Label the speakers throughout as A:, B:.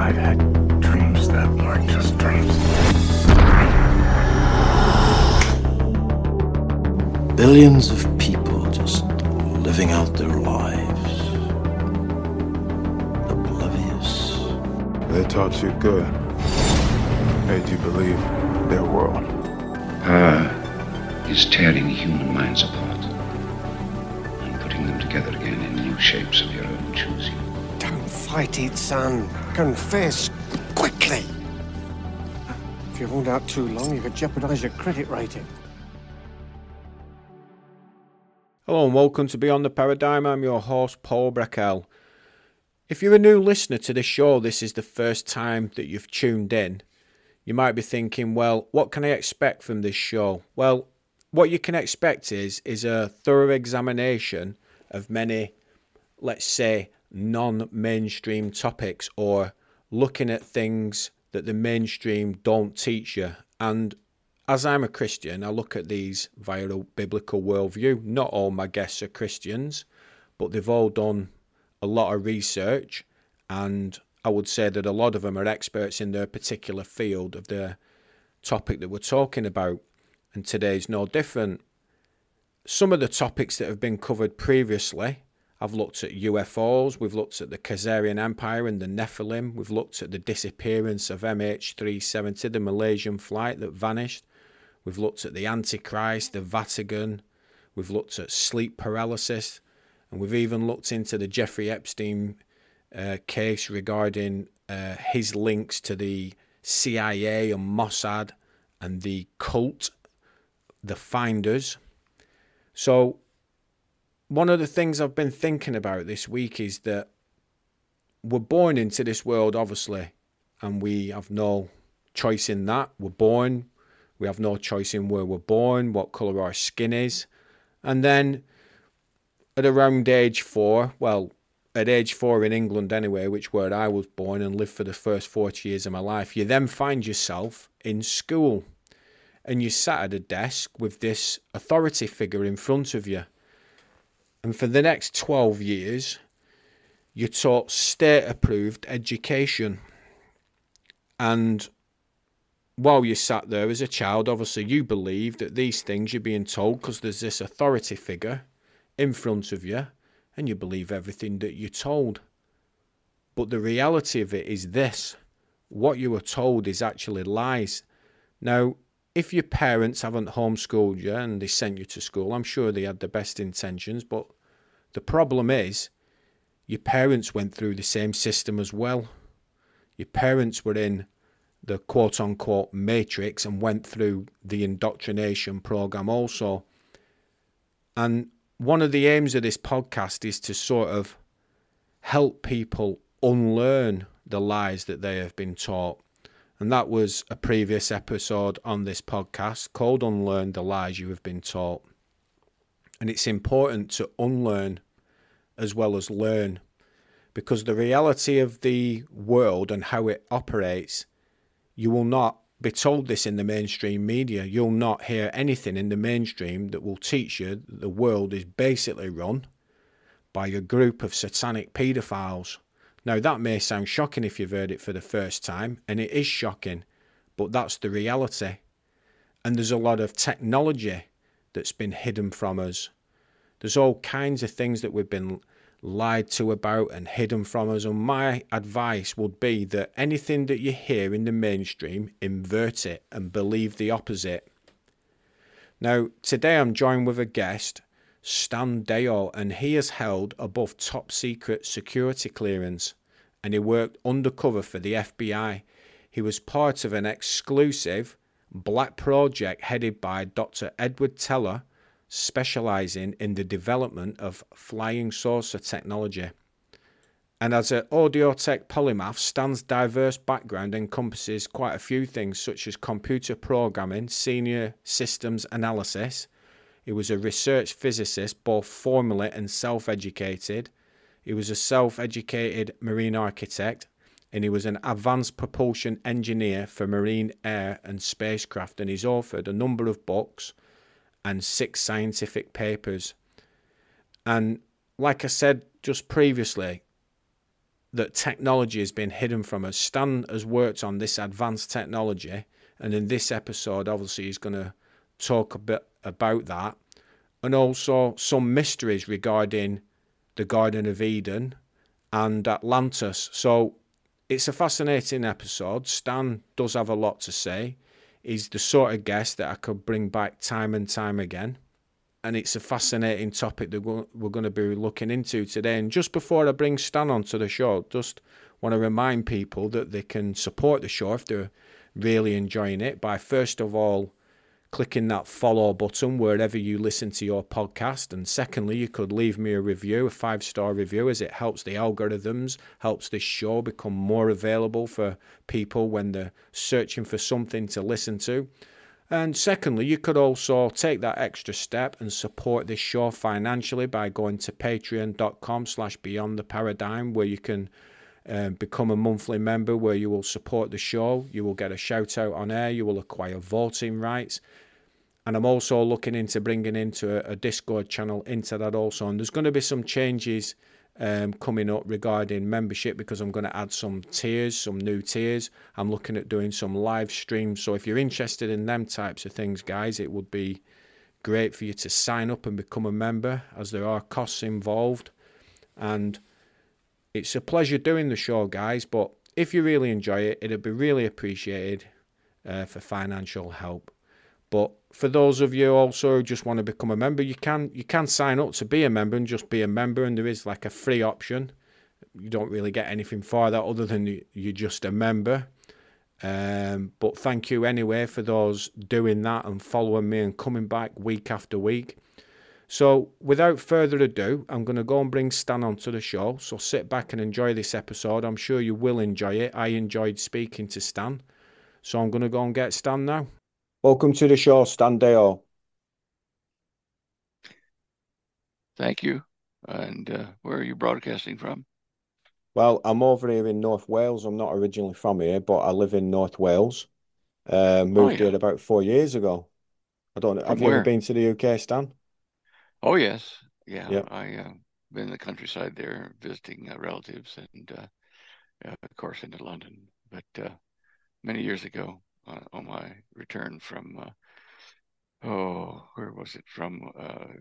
A: I've had dreams that weren't just dreams.
B: Billions of people just living out their lives. Oblivious.
A: They taught you good. Made you believe their world.
C: Power is tearing human minds apart and putting them together again in new shapes of your own choosing.
D: It, son. Confess quickly. If you hold out too long, you could jeopardize your credit rating.
E: Hello and welcome to Beyond the Paradigm. I'm your host, Paul Breckel. If you're a new listener to this show, this is the first time that you've tuned in. You might be thinking, well, what can I expect from this show? Well, what you can expect is is a thorough examination of many, let's say, non-mainstream topics or looking at things that the mainstream don't teach you and as I'm a Christian, I look at these via a biblical worldview. Not all my guests are Christians, but they've all done a lot of research, and I would say that a lot of them are experts in their particular field of the topic that we're talking about. And today's no different. Some of the topics that have been covered previously, I've looked at UFOs, we've looked at the Khazarian Empire and the Nephilim, we've looked at the disappearance of MH370, the Malaysian flight that vanished. We've looked at the Antichrist, the Vatican. We've looked at sleep paralysis. And we've even looked into the Jeffrey Epstein uh, case regarding uh, his links to the CIA and Mossad and the cult, the Finders. So, one of the things I've been thinking about this week is that we're born into this world, obviously, and we have no choice in that. We're born, we have no choice in where we're born, what colour our skin is. And then at around age four, well, at age four in England anyway, which where I was born and lived for the first 40 years of my life, you then find yourself in school and you sat at a desk with this authority figure in front of you. And for the next 12 years, you're taught state approved education. And while you sat there as a child, obviously you believe that these things you're being told because there's this authority figure in front of you, and you believe everything that you're told. But the reality of it is this what you were told is actually lies. Now, if your parents haven't homeschooled you and they sent you to school, I'm sure they had the best intentions, but the problem is your parents went through the same system as well. Your parents were in the quote unquote matrix and went through the indoctrination program also. And one of the aims of this podcast is to sort of help people unlearn the lies that they have been taught. And that was a previous episode on this podcast called Unlearn the Lies You Have Been Taught. And it's important to unlearn as well as learn because the reality of the world and how it operates you will not be told this in the mainstream media. You'll not hear anything in the mainstream that will teach you that the world is basically run by a group of satanic paedophiles. Now, that may sound shocking if you've heard it for the first time, and it is shocking, but that's the reality. And there's a lot of technology that's been hidden from us. There's all kinds of things that we've been lied to about and hidden from us. And my advice would be that anything that you hear in the mainstream, invert it and believe the opposite. Now, today I'm joined with a guest, Stan Deyo, and he has held above top secret security clearance and he worked undercover for the FBI. He was part of an exclusive black project headed by Dr. Edward Teller specializing in the development of flying saucer technology. And as an audio tech polymath, Stan's diverse background encompasses quite a few things such as computer programming, senior systems analysis. He was a research physicist, both formally and self educated. He was a self educated marine architect, and he was an advanced propulsion engineer for marine air and spacecraft. And he's authored a number of books and six scientific papers. And like I said just previously, that technology has been hidden from us. Stan has worked on this advanced technology, and in this episode, obviously, he's going to talk a bit about that, and also some mysteries regarding the Garden of Eden and Atlantis. So it's a fascinating episode. Stan does have a lot to say. He's the sort of guest that I could bring back time and time again. And it's a fascinating topic that we're going to be looking into today. And just before I bring Stan onto the show, just want to remind people that they can support the show if they're really enjoying it by first of all clicking that follow button wherever you listen to your podcast. And secondly, you could leave me a review, a five star review, as it helps the algorithms, helps this show become more available for people when they're searching for something to listen to. And secondly, you could also take that extra step and support this show financially by going to patreon.com slash beyond the paradigm where you can um, become a monthly member where you will support the show. You will get a shout out on air. You will acquire voting rights. And I'm also looking into bringing into a, a Discord channel into that also. And there's going to be some changes um, coming up regarding membership because I'm going to add some tiers, some new tiers. I'm looking at doing some live streams. So if you're interested in them types of things, guys, it would be great for you to sign up and become a member as there are costs involved. And it's a pleasure doing the show, guys, but if you really enjoy it, it'd be really appreciated uh, for financial help. But for those of you also who just want to become a member, you can you can sign up to be a member and just be a member, and there is like a free option. You don't really get anything for that other than you're just a member. Um, but thank you anyway for those doing that and following me and coming back week after week. So, without further ado, I'm going to go and bring Stan onto the show. So, sit back and enjoy this episode. I'm sure you will enjoy it. I enjoyed speaking to Stan. So, I'm going to go and get Stan now. Welcome to the show, Stan Deyo.
F: Thank you. And uh, where are you broadcasting from?
E: Well, I'm over here in North Wales. I'm not originally from here, but I live in North Wales. Uh, moved oh, yeah. here about four years ago. I don't know. Have you ever been to the UK, Stan?
F: Oh yes, yeah. Yep. I uh, been in the countryside there visiting uh, relatives, and uh, of course into London. But uh, many years ago, uh, on my return from uh, oh, where was it from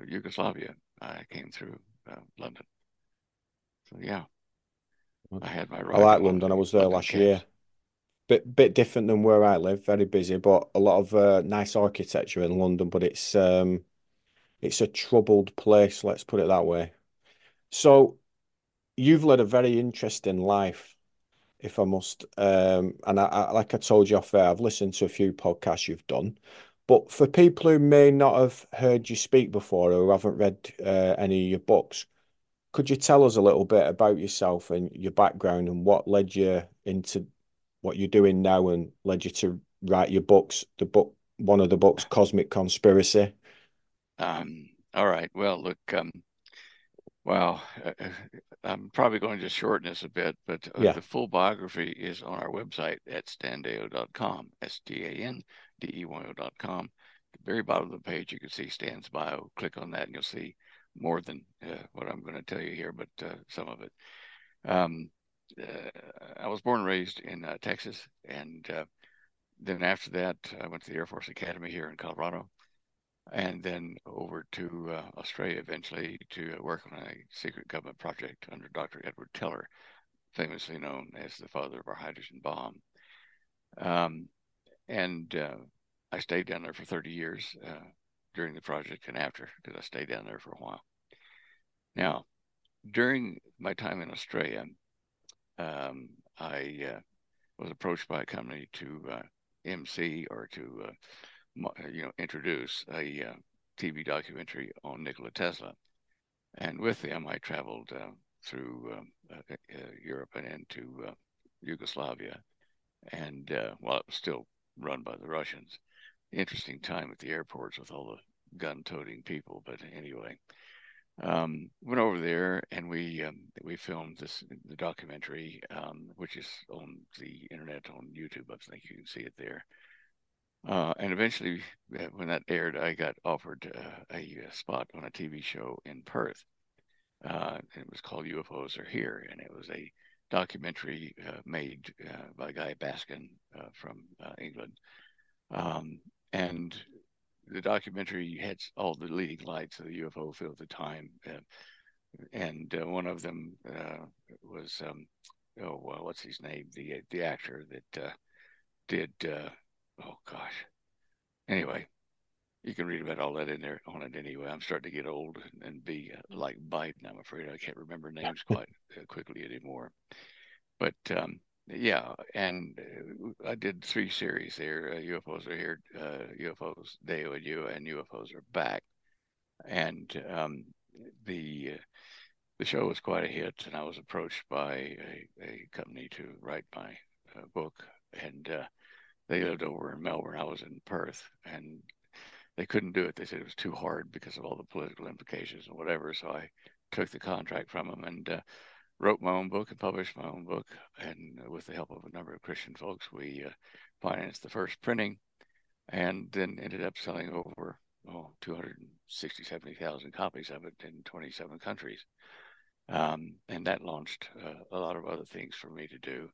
F: Yugoslavia? I came through London. So yeah, I had my. I
E: like London. I was there London last camps. year. Bit bit different than where I live. Very busy, but a lot of nice architecture in London. But it's um, it's a troubled place, let's put it that way. So you've led a very interesting life, if I must. Um, and I, I, like I told you off there, I've listened to a few podcasts you've done. But for people who may not have heard you speak before or haven't read uh, any of your books, could you tell us a little bit about yourself and your background and what led you into what you're doing now and led you to write your books? The book, one of the books, Cosmic Conspiracy.
F: Um, all right. Well, look, um, well, uh, uh, I'm probably going to shorten this a bit, but uh, yeah. the full biography is on our website at standeyo.com, S-T-A-N-D-E-Y-O.com. The very bottom of the page, you can see Stan's bio. Click on that and you'll see more than uh, what I'm going to tell you here, but uh, some of it. Um, uh, I was born and raised in Texas, and then after that, I went to the Air Force Academy here in Colorado and then over to uh, Australia eventually to work on a secret government project under Dr. Edward Teller, famously known as the father of our hydrogen bomb. Um, and uh, I stayed down there for 30 years uh, during the project and after, because I stayed down there for a while. Now, during my time in Australia, um, I uh, was approached by a company to uh, MC or to uh, you know, introduce a uh, TV documentary on Nikola Tesla. And with them, I traveled uh, through um, uh, uh, Europe and into uh, Yugoslavia. And while it was still run by the Russians, interesting time at the airports with all the gun-toting people. But anyway, um, went over there and we um, we filmed this the documentary, um, which is on the internet on YouTube. I think you can see it there. Uh, and eventually, uh, when that aired, I got offered uh, a, a, uh, spot on a TV show in Perth. Uh, it was called UFOs Are Here, and it was a documentary uh, made by Guy Baskin from England, um, and the documentary had all the leading lights of the UFO field at the time, and one of them was um, oh well, what's his name? The the actor that did oh gosh. Anyway, you can read about all that in there on it anyway. I'm starting to get old and, be uh, like Biden. I'm afraid I can't remember names quite uh, quickly anymore. But um, yeah, and uh, I did three series there. Uh, UFOs are here, UFOs they and you, and UFOs are back. And um, the the show was quite a hit, and I was approached by a, a company to write my uh, book, and uh, they lived over in Melbourne. I was in Perth, and they couldn't do it. They said it was too hard because of all the political implications and whatever. So I took the contract from them and uh, wrote my own book and published my own book. And with the help of a number of Christian folks, we uh, financed the first printing and then ended up selling over oh, 260, 70,000 copies of it in 27 countries. Um, and that launched uh, a lot of other things for me to do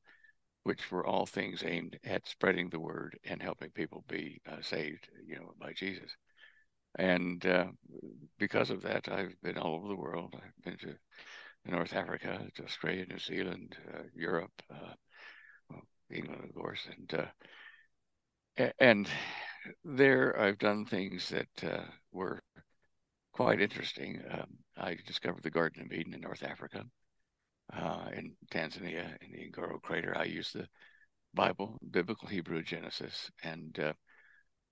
F: which were all things aimed at spreading the word and helping people be uh, saved, you know, by Jesus. And uh, because of that, I've been all over the world. I've been to North Africa, to Australia, New Zealand, uh, Europe, uh, well, England, of course, and uh, and there I've done things that uh, were quite interesting. Um, I discovered the Garden of Eden in North Africa uh, in Tanzania in the Ngoro crater. I used the Bible, biblical Hebrew Genesis, and uh,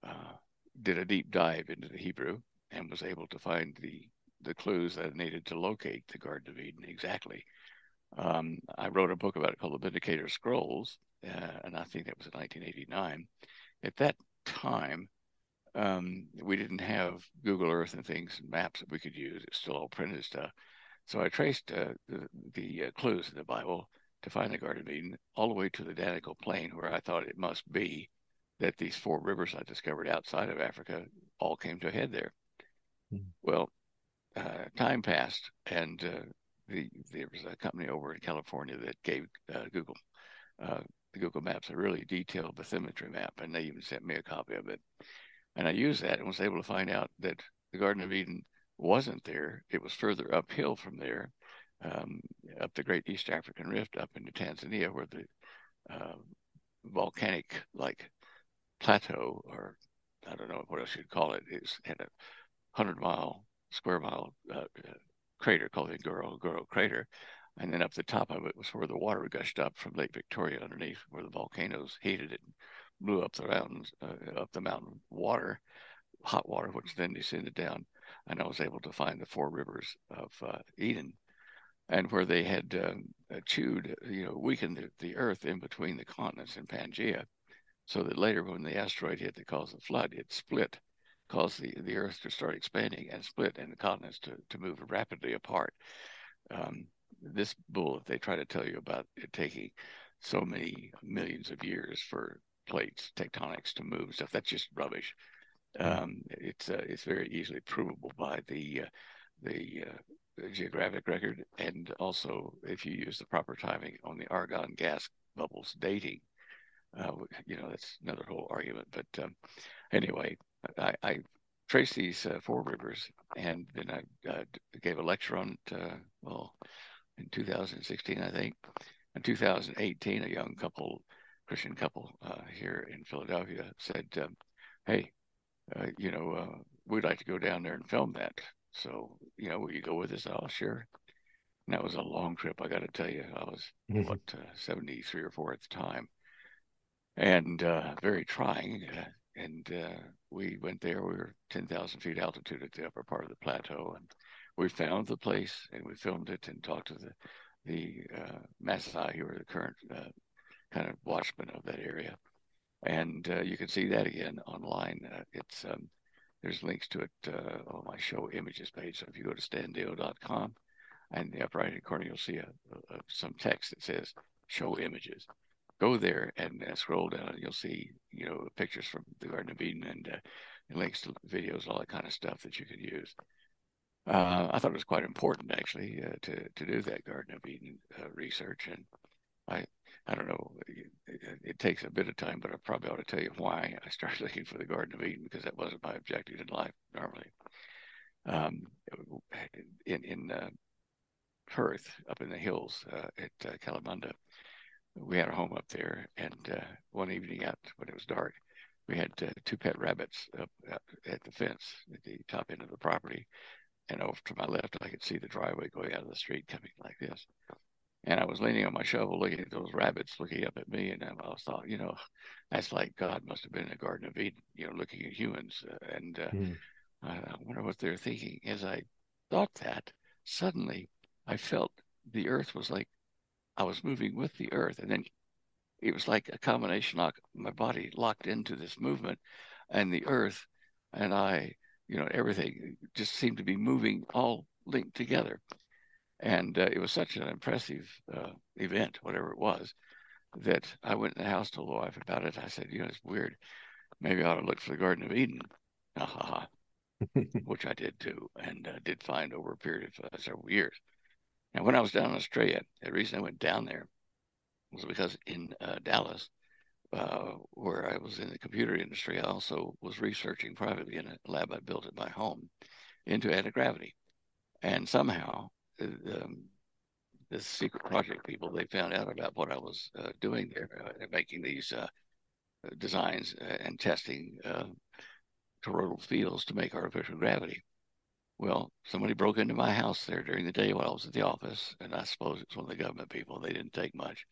F: uh, did a deep dive into the Hebrew and was able to find the the clues that I needed to locate the Garden of Eden exactly. Um, I wrote a book about it called The Vindicator Scrolls, uh, and I think that was in 1989. At that time, um, we didn't have Google Earth and things and maps that we could use. It's still all printed stuff. So I traced uh, the, the uh, clues in the Bible to find the Garden of Eden all the way to the Danakil Plain, where I thought it must be that these four rivers I discovered outside of Africa all came to a head there. Mm-hmm. Well, uh, time passed, and uh, the, there was a company over in California that gave uh, Google uh, the Google Maps a really detailed bathymetry map, and they even sent me a copy of it. And I used that and was able to find out that the Garden of Eden wasn't there. It was further uphill from there, um, up the Great East African Rift, up into Tanzania, where the uh, volcanic like plateau, or I don't know what else you'd call it, is had a hundred mile square mile uh, uh, crater called the Ngorongoro crater. And then up the top of it was where the water gushed up from Lake Victoria underneath, where the volcanoes heated it blew up the mountains, uh, up the mountain water, hot water, which then descended down and I was able to find the four rivers of uh, Eden, and where they had um, uh, chewed, you know, weakened the, the, earth in between the continents in Pangea, so that later when the asteroid hit that caused the flood, it split, caused the, the earth to start expanding and split, and the continents to, to move rapidly apart. Um, this bull that they try to tell you about it taking so many millions of years for plates, tectonics to move stuff, that's just rubbish. Um, it's uh, it's very easily provable by the uh, the, uh, geographic record, and also if you use the proper timing on the argon gas bubbles dating. Uh, you know that's another whole argument, but um, anyway, I, I traced these uh, four rivers, and then I uh, gave a lecture on it. well, in 2016, I think. In 2018, a young couple, Christian couple here in Philadelphia, said, um, "Hey, uh, you know, uh, we'd like to go down there and film that. So, you know, will you go with us? Oh, sure. And that was a long trip. I got to tell you, I was mm-hmm. what uh, 73 or four at the time, and uh, very trying. Uh, and uh, we went there. We were 10,000 feet altitude at the upper part of the plateau, and we found the place and we filmed it and talked to the the uh, Masai, who are the current kind of watchmen of that area and uh, you can see that again online. Uh, it's um, there's links to it uh, on my show images page. So if you go to standeyo.com, and the upper right hand corner, you'll see a, a, some text that says "Show Images." Go there and uh, scroll down, and you'll see you know pictures from the Garden of Eden and, uh, and links to videos, all that kind of stuff that you can use. Uh, I thought it was quite important actually to to do that Garden of Eden research and I I don't know. It, it, takes a bit of time, but I probably ought to tell you why I started looking for the Garden of Eden because that wasn't my objective in life normally. Um, in in uh, Perth, up in the hills uh, at uh, we had a home up there, and uh, one evening out when it was dark, we had uh, two pet rabbits up, up, at the fence at the top end of the property, and over to my left, I could see the driveway going out of the street coming like this. And I was leaning on my shovel, looking at those rabbits looking up at me, and I was thought, you know, that's like God must have been in the Garden of Eden, you know, looking at humans. Uh, and uh, mm. I wonder what they're thinking. As I thought that, suddenly I felt the earth was like I was moving with the earth, and then it was like a combination lock. My body locked into this movement, and the earth and I, you know, everything just seemed to be moving all linked together. And uh, it was such an impressive uh, event, whatever it was, that I went in the house, told the wife about it. I said, you know, it's weird. Maybe I ought to look for the Garden of Eden. Ha! Which I did too, and uh, did find over a period of uh, several years. Now, when I was down in Australia, the reason I went down there was because in uh, Dallas, uh, where I was in the computer industry, I also was researching privately in a lab I built at my home into anti-gravity. And somehow, um, the secret project people, they found out about what I was uh, doing there, uh, making these uh, designs and testing toroidal fields to make artificial gravity. Well, somebody broke into my house there during the day while I was at the office, and I suppose it was one of the government people. They didn't take much.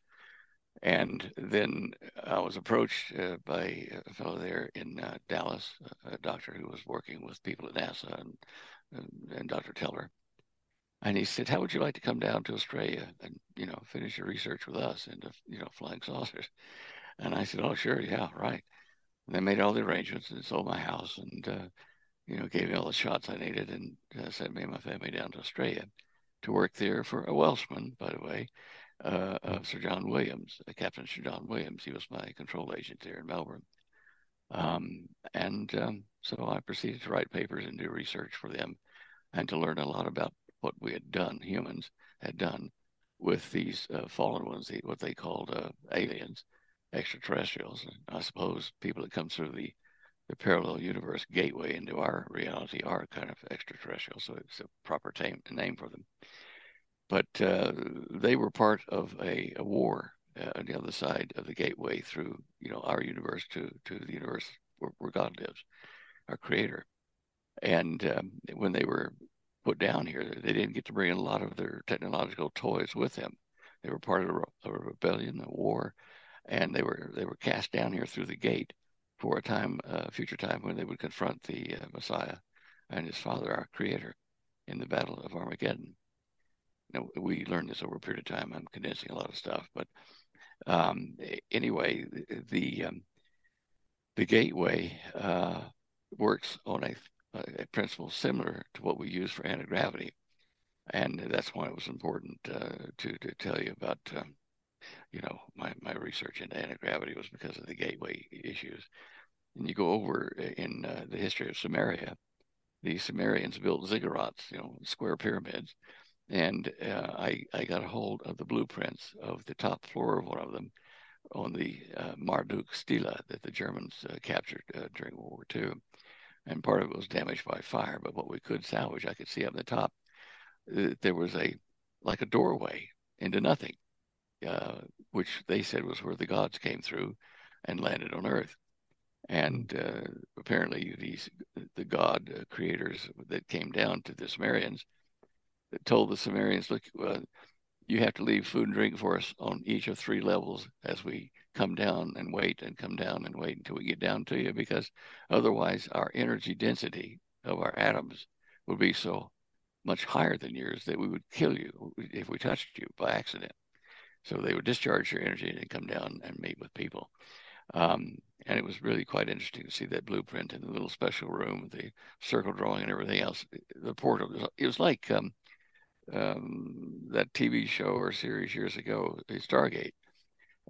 F: And then I was approached uh, by a fellow there in uh, Dallas, a doctor who was working with people at NASA, and, and, and Dr. Teller. And he said, "How would you like to come down to Australia and you know finish your research with us into you know flying saucers?" And I said, "Oh, sure, yeah, right." And they made all the arrangements and sold my house and uh, you know, gave me all the shots I needed and uh, sent me and my family down to Australia to work there for a Welshman, by the way, uh, Sir John Williams, uh, Captain Sir John Williams. He was my control agent there in Melbourne. Um, and um, so I proceeded to write papers and do research for them and to learn a lot about what we had done, humans had done with these uh, fallen ones, what they called uh, aliens, extraterrestrials. And I suppose people that come through the the parallel universe gateway into our reality are kind of extraterrestrial, so it's a proper name for them. But uh, they were part of a, a war uh, on the other side of the gateway through, you know, our universe to to the universe where, where God lives, our Creator. And um, when they were put down here, they didn't get to bring in a lot of their technological toys with them. They were part of a, a rebellion, a war, and they were they were cast down here through the gate for a time, a uh, future time when they would confront the uh, Messiah and his Father, our Creator, in the Battle of Armageddon. Now, we learned this over a period of time. I'm condensing a lot of stuff, but um, anyway, the the, um, the gateway uh, works on a, a, principle similar to what we use for anti gravity, and that's why it was important uh, to to tell you about. Um, you know, my, my research into anti-gravity was because of the gateway issues. And you go over uh, in uh, the history of Samaria, the Sumerians built ziggurats, you know, square pyramids. And uh, I, I got a hold of the blueprints of the top floor of one of them on the uh, Marduk Stela that the Germans uh, captured uh, during World War II. And part of it was damaged by fire, but what we could salvage, I could see up the top, there was a like a doorway into nothing uh, which they said was where the gods came through and landed on Earth. And uh, apparently, these the god uh, creators that came down to the Sumerians that told the Sumerians, "Look, uh, you have to leave food and drink for us on each of three levels as we come down and wait and come down and wait until we get down to you, because otherwise, our energy density of our atoms would be so much higher than yours that we would kill you if we touched you by accident." So they would discharge their energy and come down and meet with people. Um, and it was really quite interesting to see that blueprint in the little special room the circle drawing and everything else. The portal, it was like um, um, that TV show or series years ago, Stargate.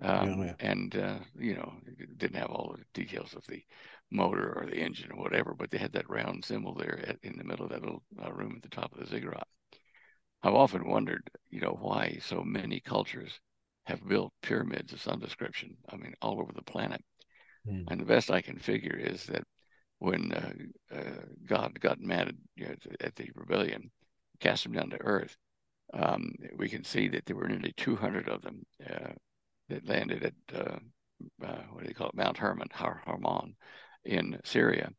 F: Um, yeah. And, uh, you know, didn't have all the details of the motor or the engine or whatever, but they had that round symbol there at, in the middle of that little uh, room at the top of the ziggurat. I've often wondered, you know, why so many cultures have built pyramids of some description. I mean, all over the planet.
E: Mm.
F: And the best I can figure is that when uh, uh, God got mad at, you know, at the rebellion, cast them down to earth, um, we can see that there were nearly 200 of them uh, that landed at uh, uh, what do they call it, Mount Hermon, Har Harmon, in Syria,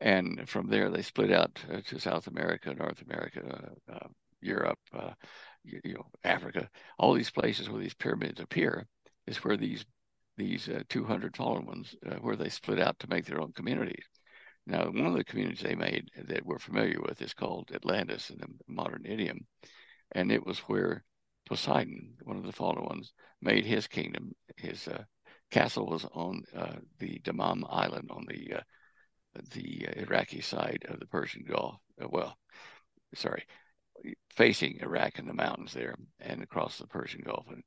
F: and from there they split out uh, to South America, North America, uh, Europe, you, you, know, Africa. All these places where these pyramids appear is where these these 200 fallen ones, where they split out to make their own communities. Now, one of the communities they made that we're familiar with is called Atlantis in the modern idiom and it was where Poseidon, one of the fallen ones, made his kingdom. His uh, castle was on uh, the Damam Island on the uh, the Iraqi side of the Persian Gulf. Uh, well, sorry, facing Iraq and the mountains there, and across the Persian Gulf. And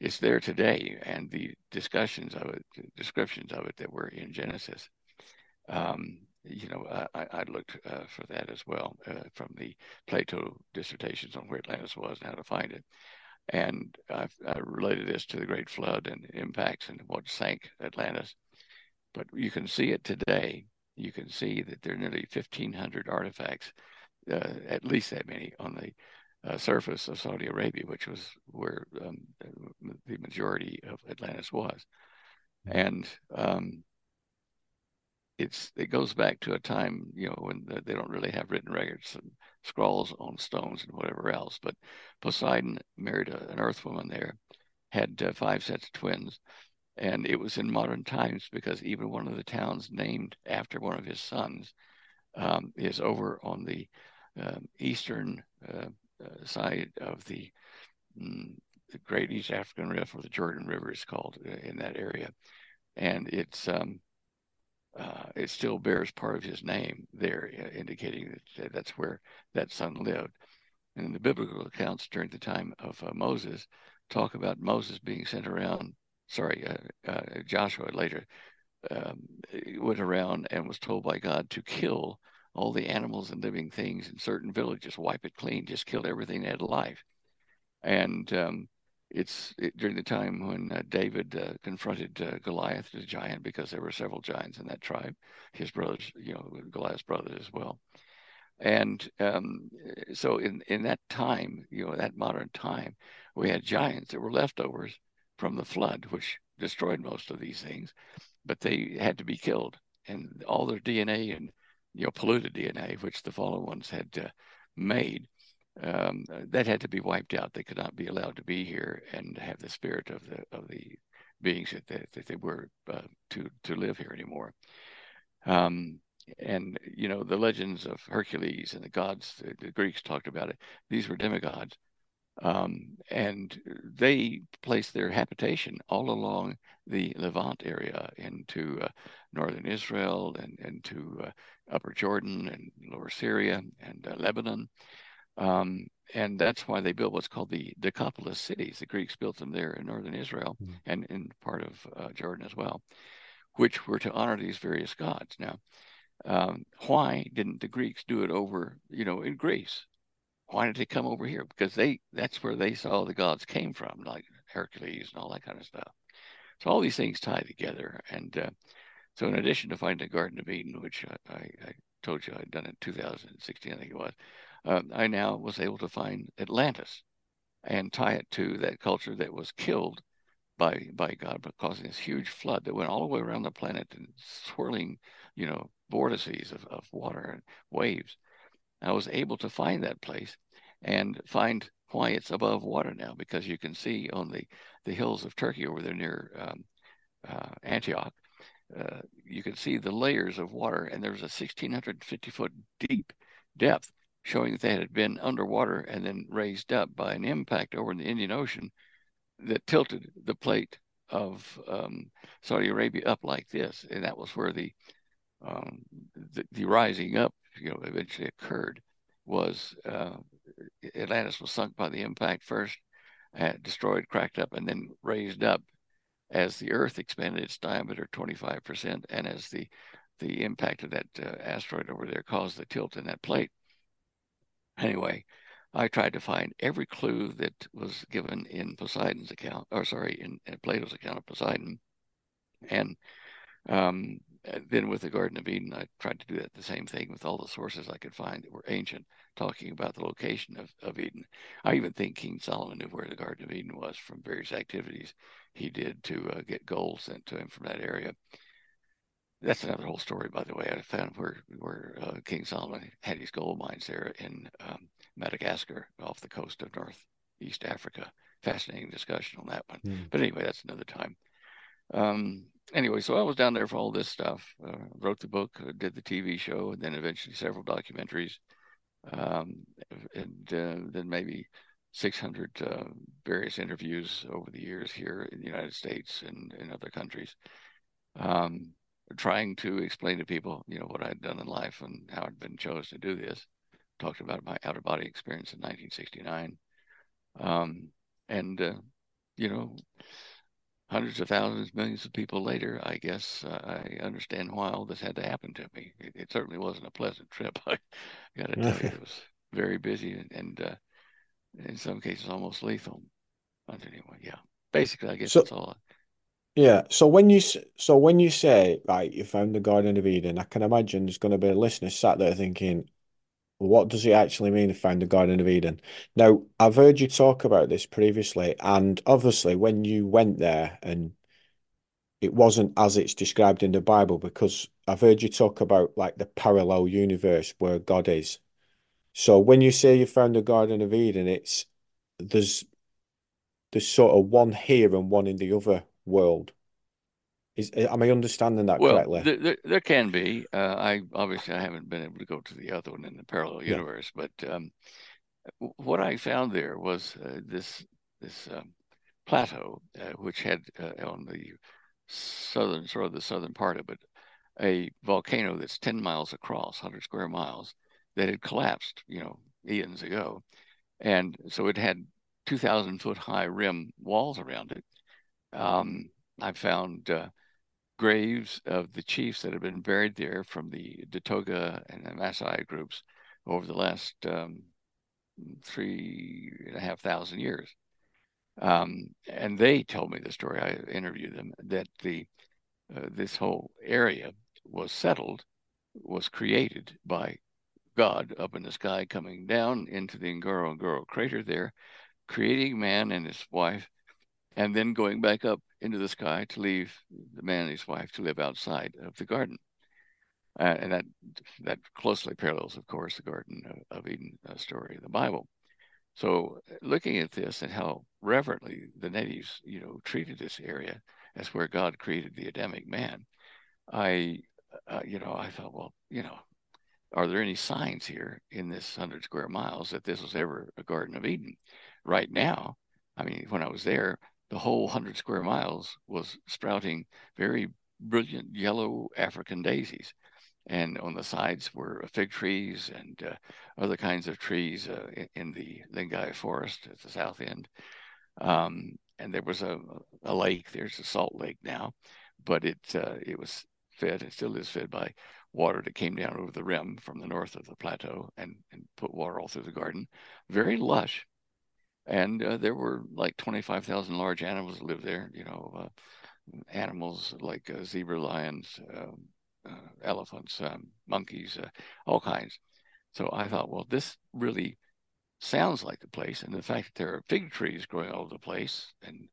F: it's there today, and the discussions of it, descriptions of it that were in Genesis. Um, you know, I, I looked uh, for that as well uh, from the Plato dissertations on where Atlantis was and how to find it. And i I related this to the Great Flood and impacts and what sank Atlantis. But you can see it today. You can see that there are nearly 1,500 artifacts, uh, at least that many, on the uh, surface of Saudi Arabia, which was where um, the majority of Atlantis was. And um, it's it goes back to a time you know when they don't really have written records and scrawls on stones and whatever else. But Poseidon married a, an earth woman there, had uh, five sets of twins, and it was in modern times because even one of the towns named after one of his sons um, is over on the um, eastern uh, uh, side of the, mm, the Great East African Rift, or the Jordan River is called uh, in that area, and it's um, uh, it still bears part of his name there, uh, indicating that that's where that son lived. And the biblical accounts during the time of uh, Moses talk about Moses being sent around. Sorry, uh, uh, Joshua later um, went around and was told by God to kill all the animals and living things in certain villages, wipe it clean, just kill everything that had life. And um, it's it, during the time when uh, David uh, confronted uh, Goliath, the giant, because there were several giants in that tribe, his brothers, you know, Goliath's brothers as well. And um, so in, in that time, you know, that modern time, we had giants that were leftovers from the flood, which destroyed most of these things, but they had to be killed. And all their DNA and, you know, polluted DNA, which the fallen ones had uh, made, um, that had to be wiped out. They could not be allowed to be here and have the spirit of the of the beings that they, that they were uh, to to live here anymore. Um, and you know the legends of Hercules and the gods. The, the Greeks talked about it. These were demigods, um, and they placed their habitation all along the Levant area into uh, northern Israel and into uh, Upper Jordan and Lower Syria and uh, Lebanon. Um, and that's why they built what's called the Decapolis cities. The Greeks built them there in northern Israel mm-hmm. and in part of uh, Jordan as well, which were to honor these various gods. Now, um, why didn't the Greeks do it over, you know, in Greece? Why did they come over here? Because they that's where they saw the gods came from, like Hercules and all that kind of stuff. So all these things tie together. And uh, so, in addition to finding the Garden of Eden, which I, I told you I'd done in 2016, I think it was, uh, I now was able to find Atlantis and tie it to that culture that was killed by by God, but causing this huge flood that went all the way around the planet and swirling, you know, vortices of, of water and waves. I was able to find that place and find why it's above water now, because you can see on the, the hills of Turkey over there near um, uh, Antioch, uh, you can see the layers of water, and there's a 1,650 foot deep depth showing that they had been underwater and then raised up by an impact over in the Indian Ocean that tilted the plate of um, Saudi Arabia up like this, and that was where the, um, the, the rising up, you know, eventually occurred. Was uh, Atlantis was sunk by the impact first, destroyed, cracked up, and then raised up as the Earth expanded its diameter 25%, and as the the impact of that uh, asteroid over there caused the tilt in that plate anyway, I tried to find every clue that was given in Poseidon's account, or sorry, in, in Plato's account of Poseidon. And um, then with the Garden of Eden, I tried to do that the same thing with all the sources I could find that were ancient, talking about the location of, of Eden. I even think King Solomon knew where the Garden of Eden was from various activities he did to uh, get gold sent to him from that area. That's another whole story, by the way. I found where where uh, King Solomon had his gold mines there in um, Madagascar, off the coast of northeast Africa. Fascinating discussion on that one. Mm. But anyway, that's another time. Um, anyway, so I was down there for all this stuff. Uh, wrote the book, uh, did the TV show, and then eventually several documentaries, um, and uh, then maybe 600 uh, various interviews over the years here in the United States and in other countries. Um, trying to explain to people, you know, what I'd done in life and how I'd been chosen to do this. Talked about my out of body experience in 1969. Um, and, uh, you know, hundreds of thousands, millions of people later, I guess uh, I understand why all this had to happen to me. It, it certainly wasn't a pleasant trip. I got to tell you, it was very busy and, and uh, in some cases almost lethal. But anyway, yeah. Basically, I guess so, that's all. I,
E: yeah. So when you so when you say right, you found the Garden of Eden, I can imagine there's going to be a listener sat there thinking, what does it actually mean to find the Garden of Eden? Now, I've heard you talk about this previously, and obviously, when you went there, and it wasn't as it's described in the Bible, because I've heard you talk about like the parallel universe where God is. So when you say you found the Garden of Eden, it's there's there's sort of one here and one in the other world. Is am I understanding that
F: well,
E: correctly?
F: There, there can be. Uh, I obviously I haven't been able to go to the other one in the parallel universe, yeah. but um, what I found there was uh, this this um, plateau, uh, which had uh, on the southern sort of the southern part of it, a volcano that's ten miles across, hundred square miles, that had collapsed, you know, eons ago, and so it had two thousand foot high rim walls around it. Um, I found uh, graves of the chiefs that have been buried there from the Datoga and the Maasai groups over the last um, three and a half thousand years. Um, and they told me the story. I interviewed them that the uh, this whole area was settled, was created by God up in the sky, coming down into the Ngorongoro crater there, creating man and his wife, and then going back up into the sky to leave the man and his wife to live outside of the garden. Uh, and that that closely parallels, of course, the Garden of, Eden story of the Bible. So, looking at this and how reverently the natives, you know, treated this area as where God created the Adamic man, I, uh, you know, I thought, well, you know, are there any signs here in this hundred square miles that this was ever a Garden of Eden? Right now, I mean, when I was there, the whole 100 square miles was sprouting very brilliant yellow African daisies. And on the sides were fig trees and uh, other kinds of trees uh, in, the Lingai forest at the south end. Um, and there was a, a lake. There's a salt lake now, but it uh, it was fed and still is fed by water that came down over the rim from the north of the plateau and, and put water all through the garden. Very lush, and uh, there were like 25,000 large animals lived there. You know, uh, animals like uh, zebra, lions, um, uh, elephants, um, monkeys, uh, all kinds. So I thought, well, this really sounds like the place, and the fact that there are fig trees growing all over the place, and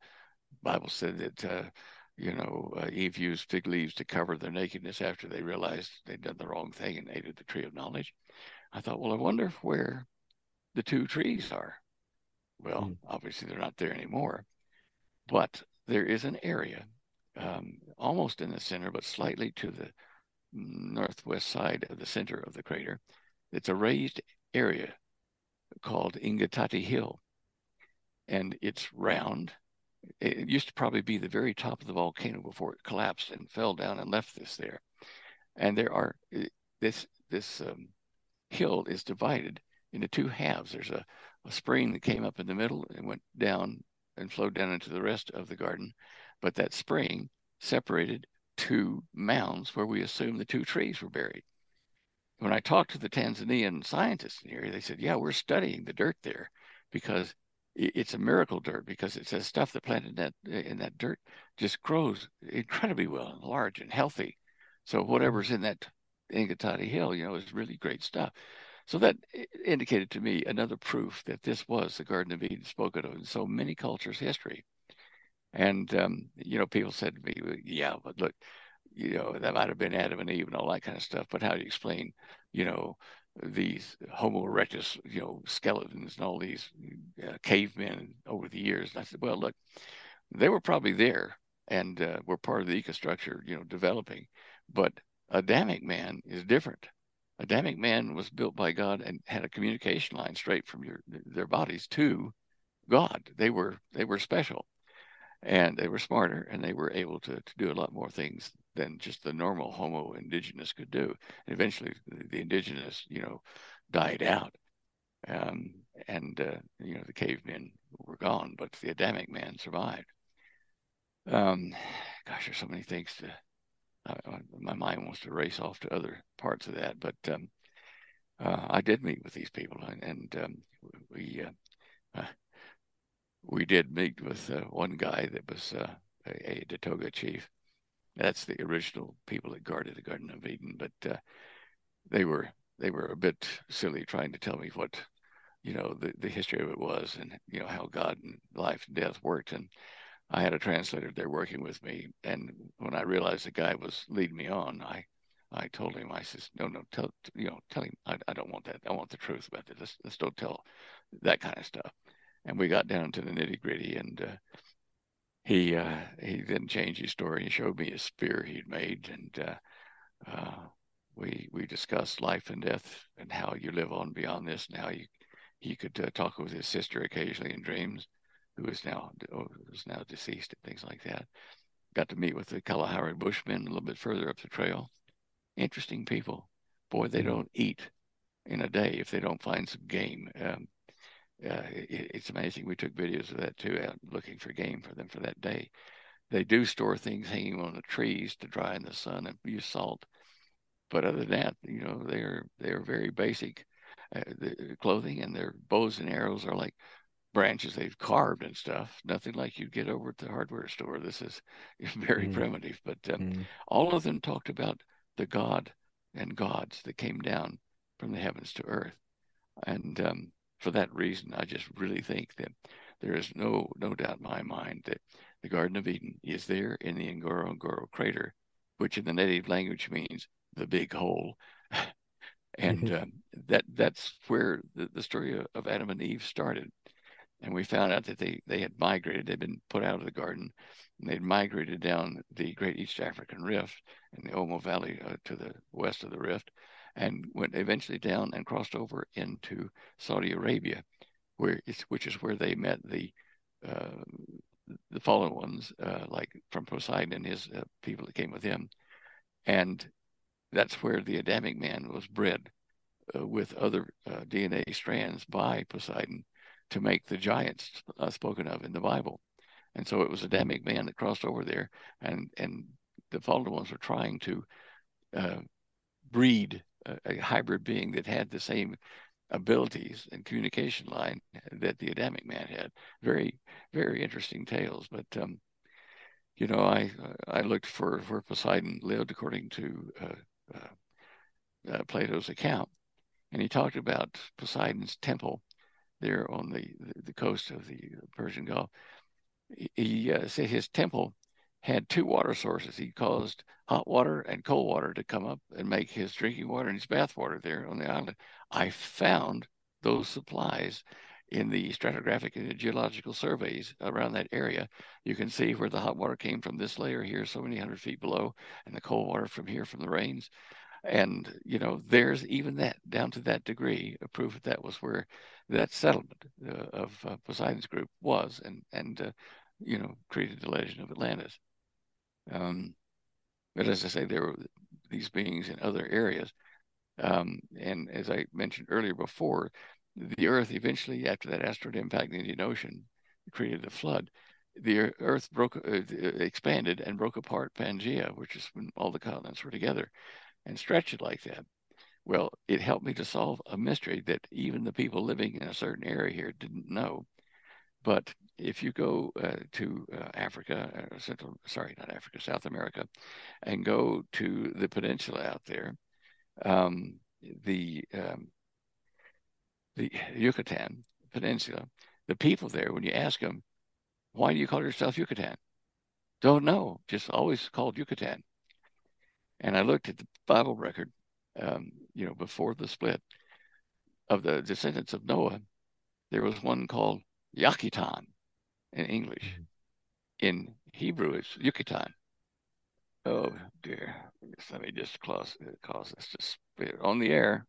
F: Bible said that uh, you know Eve used fig leaves to cover their nakedness after they realized they'd done the wrong thing and ate of the tree of knowledge. I thought, well, I wonder where the two trees are. Well, mm. obviously they're not there anymore, but there is an area um, almost in the center, but slightly to the northwest side of the center of the crater. It's a raised area called Engitati Hill, and it's round. It used to probably be the very top of the volcano before it collapsed and fell down and left this there. And there are this this um, hill is divided into two halves. There's a a spring that came up in the middle and went down and flowed down into the rest of the garden. But that spring separated two mounds where we assume the two trees were buried. when I talked to the Tanzanian scientists in the area, they said, "Yeah, we're studying the dirt there because it's a miracle dirt because it says stuff that planted in that in that dirt just grows incredibly well and large and healthy. So whatever's in that Engitati Hill, you know, is really great stuff. So that indicated to me another proof that this was the Garden of Eden spoken of in so many cultures' history. And um, you know, people said to me, "Yeah, but look, you know, that might have been Adam and Eve and all that kind of stuff. But how do you explain, you know, these Homo erectus, you know, skeletons and all these uh, cavemen over the years?" And I said, "Well, look, they were probably there and uh, were part of the ecostructure, you know, developing, but Adamic man is different. Adamic man was built by God and had a communication line straight from your their bodies to God. They were they were special, and they were smarter, and they were able to to do a lot more things than just the normal Homo indigenous could do. And eventually, the, indigenous, you know, died out, um, and uh, you know the cavemen were gone, but the Adamic man survived. Um, gosh, there's so many things to I, my mind wants to race off to other parts of that, but um, uh, I did meet with these people, and, and um, we uh, uh, we did meet with uh, one guy that was uh, a, a Datoga chief. That's the original people that guarded the Garden of Eden, but they were they were a bit silly trying to tell me what you know the, the history of it was and you know how God and life and death worked and I had a translator there working with me, and when I realized the guy was leading me on, I I told him, I says, no, no, tell you know, tell him I, I don't want that. I want the truth about this. Let's, let's don't tell that kind of stuff. And we got down to the nitty gritty, and uh, he uh, he then changed his story. He showed me a spear he'd made, and uh, uh, we we discussed life and death and how you live on beyond this, and how you he could uh, talk with his sister occasionally in dreams who is now is now deceased and things like that. Got to meet with the Kalahari Bushmen a little bit further up the trail. Interesting people. Boy, they mm-hmm. don't eat in a day if they don't find some game. Um, uh, it, it's amazing. We took videos of that too, out looking for game for them for that day. They do store things hanging on the trees to dry in the sun and use salt. But other than that, you know, they're they're very basic. Uh, the clothing and their bows and arrows are like branches they've carved and stuff. Nothing like you'd get over at the hardware store. This is very mm. primitive, but um, mm. all of them talked about the God and gods that came down from the heavens to earth. And um, for that reason, I just really think that there is no no doubt in my mind that the Garden of Eden is there in the Ngorongoro crater, which in the native language means the big hole. and um, that that's where the, the story of Adam and Eve started and we found out that they they had migrated. They'd been put out of the garden, and they'd migrated down the Great East African Rift in the Omo Valley uh, to the west of the rift, and went eventually down and crossed over into Saudi Arabia, where which is where they met the uh, the fallen ones, uh, like from Poseidon and his uh, people that came with him, and that's where the Adamic man was bred uh, with other uh, DNA strands by Poseidon to make the giants uh, spoken of in the Bible. And so it was Adamic man that crossed over there, and and the fallen ones were trying to uh, breed a, a, hybrid being that had the same abilities and communication line that the Adamic man had. Very very interesting tales, but. Um, you know, I I looked for where Poseidon lived according to uh, uh, uh Plato's account, and he talked about Poseidon's temple there on the, the coast of the Persian Gulf. He uh, said his temple had two water sources. He caused hot water and cold water to come up and make his drinking water and his bath water there on the island. I found those supplies in the stratigraphic and the geological surveys around that area. You can see where the hot water came from this layer here, so many hundred feet below, and the cold water from here from the rains. And, you know, there's even that down to that degree a proof that that was where that settlement uh, of uh, Poseidon's group was and, and uh, you know, created the legend of Atlantis. Um, but as I say, there were these beings in other areas. Um, and as I mentioned earlier before, the Earth eventually, after that asteroid impact in the Indian Ocean, created a flood. The Earth broke, uh, expanded, and broke apart Pangea, which is when all the continents were together and stretch it like that. Well, it helped me to solve a mystery that even the people living in a certain area here didn't know. But if you go uh, to uh, Africa, uh, Central, sorry, not Africa, South America, and go to the peninsula out there, um, the um, the Yucatan Peninsula, the people there, when you ask them, why do you call yourself Yucatan? Don't know, just always called Yucatan. And I looked at the Bible record, um, you know, before the split of the descendants of Noah. There was one called Yakitan in English. Mm-hmm. In Hebrew, it's Yucatan. Oh dear. Let me just cause, cause this to split on the air.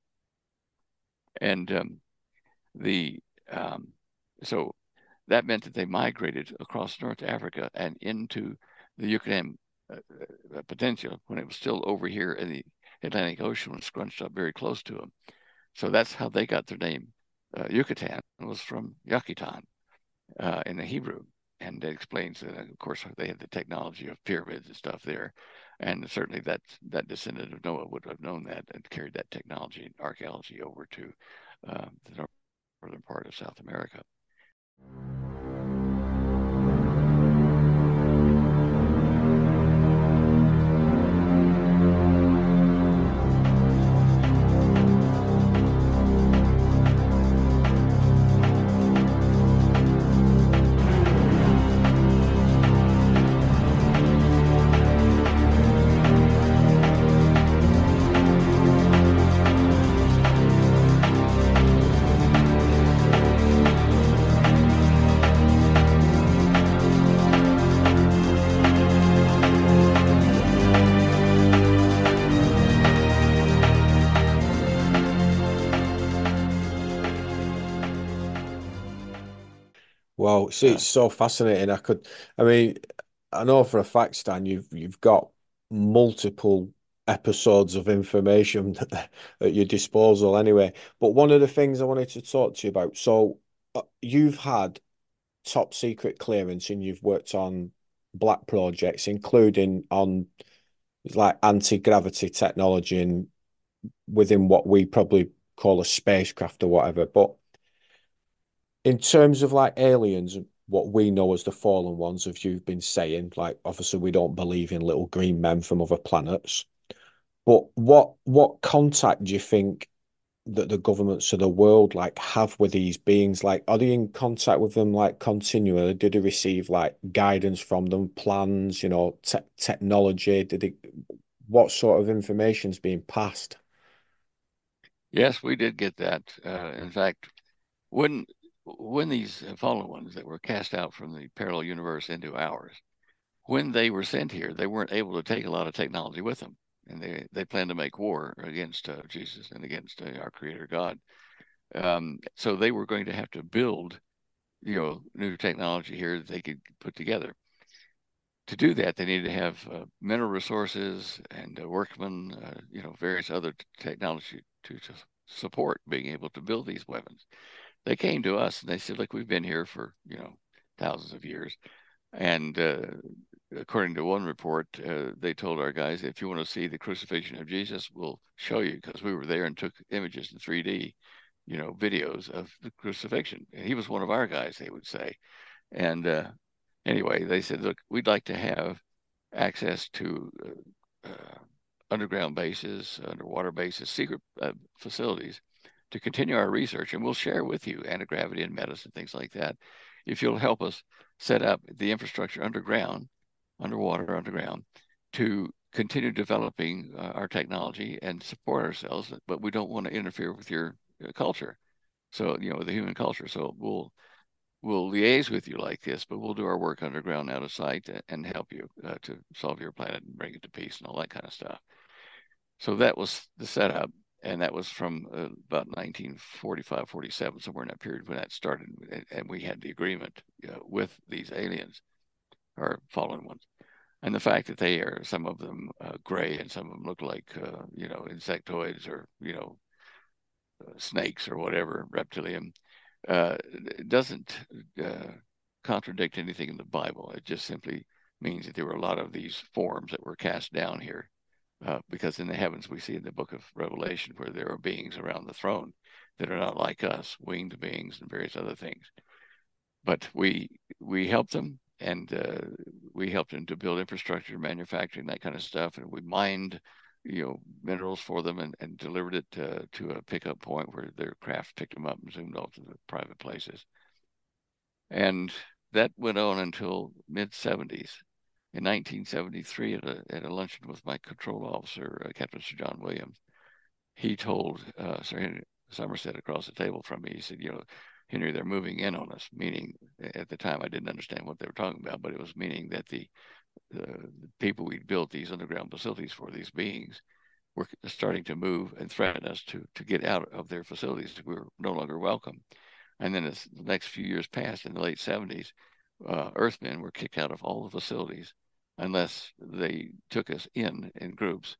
F: And um, the um, so that meant that they migrated across North Africa and into the Yucatan uh, Peninsula when it was still over here in the Atlantic Ocean and scrunched up very close to them. So that's how they got their name. Uh, Yucatan was from Yakitan uh, in the Hebrew. And it explains that, of course, they had the technology of pyramids and stuff there. And certainly that, that descendant of Noah would have known that and carried that technology and archaeology over to uh, the northern part of South America.
E: Wow, see, it's so fascinating. I could, I mean, I know for a fact, Stan, you've you've got multiple episodes of information at your disposal anyway. But one of the things I wanted to talk to you about, so uh, you've had top secret clearance and you've worked on black projects, including on like anti-gravity technology and within what we probably call a spacecraft or whatever. But in terms of like aliens, what we know as the fallen ones, as you've been saying, like obviously we don't believe in little green men from other planets. But what what contact do you think that the governments of the world like have with these beings? Like, are they in contact with them like continually? Did they receive like guidance from them, plans, you know, te technology? Did they? What sort of information is being passed?
F: Yes, we did get that. Uh, in fact, when when these fallen ones that were cast out from the parallel universe into ours, when they were sent here, they weren't able to take a lot of technology with them, and they they planned to make war against uh, Jesus and against uh, our Creator God. Um, so they were going to have to build, you know, new technology here that they could put together. To do that, they needed to have uh, mineral resources and workmen, uh, you know, various other technology to, to support being able to build these weapons they came to us and they said, "Look, we've been here for you know thousands of years," and uh, according to one report, uh, they told our guys, "If you want to see the crucifixion of Jesus, we'll show you because we were there and took images in 3D, you know, videos of the crucifixion." And he was one of our guys, they would say, and uh, anyway, they said, "Look, we'd like to have access to." Uh, uh, underground bases, underwater bases, secret uh, facilities to continue our research, and we'll share with you anti-gravity and medicine, things like that, if you'll help us set up the infrastructure underground, underwater, underground, to continue developing uh, our technology and support ourselves. But we don't want to interfere with your uh, culture, so you know the human culture. So we'll we'll liaise with you like this, but we'll do our work underground out of sight and help you uh, to solve your planet and bring it to peace and all that kind of stuff. So that was the setup and that was from uh, about 1945 47 somewhere in that period when that started and, we had the agreement uh, with these aliens or fallen ones. And the fact that they are some of them uh, gray and some of them look like uh, you know insectoids or you know uh, snakes or whatever reptilian doesn't contradict anything in the bible. It just simply means that there were a lot of these forms that were cast down here uh, because in the heavens we see in the book of Revelation where there are beings around the throne that are not like us, winged beings and various other things. But we we help them and uh, we helped them to build infrastructure, manufacturing, that kind of stuff, and we mined, you know, minerals for them and, and delivered it to, to a pickup point where their craft picked them up and zoomed off to the private places. And that went on until mid 70s. In 1973, at a, at a luncheon with my control officer, uh, Captain Sir John Williams, he told uh, Sir Henry Somerset across the table from me, he said, you know, Henry, they're moving in on us, meaning at the time I didn't understand what they were talking about, but it was meaning that the, the, the people we'd built these underground facilities for, these beings, were starting to move and threaten us to, to get out of their facilities. We were no longer welcome. And then as the next few years passed in the late 70s, uh, Earthmen were kicked out of all the facilities unless they took us in in groups,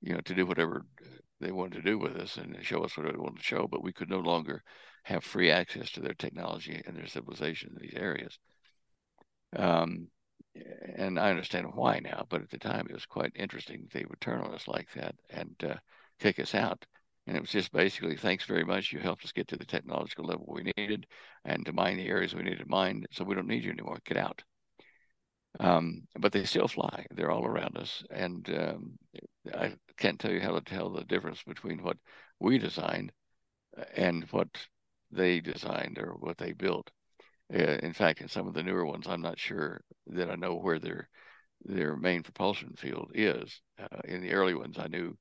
F: you know, to do whatever they wanted to do with us and show us what they wanted to show. But we could no longer have free access to their technology and their civilization in these areas. Um, and I understand why now, but at the time it was quite interesting they would turn on us like that and uh, kick us out. And it was just basically, thanks very much. You helped us get to the technological level we needed and to mine the areas we needed to mine. So we don't need you anymore. Get out. Um, but they still fly. They're all around us. And um, I can't tell you how to tell the difference between what we designed and what they designed or what they built. Uh, in fact, in some of the newer ones, I'm not sure that I know where their their main propulsion field is. Uh, in the early ones, I knew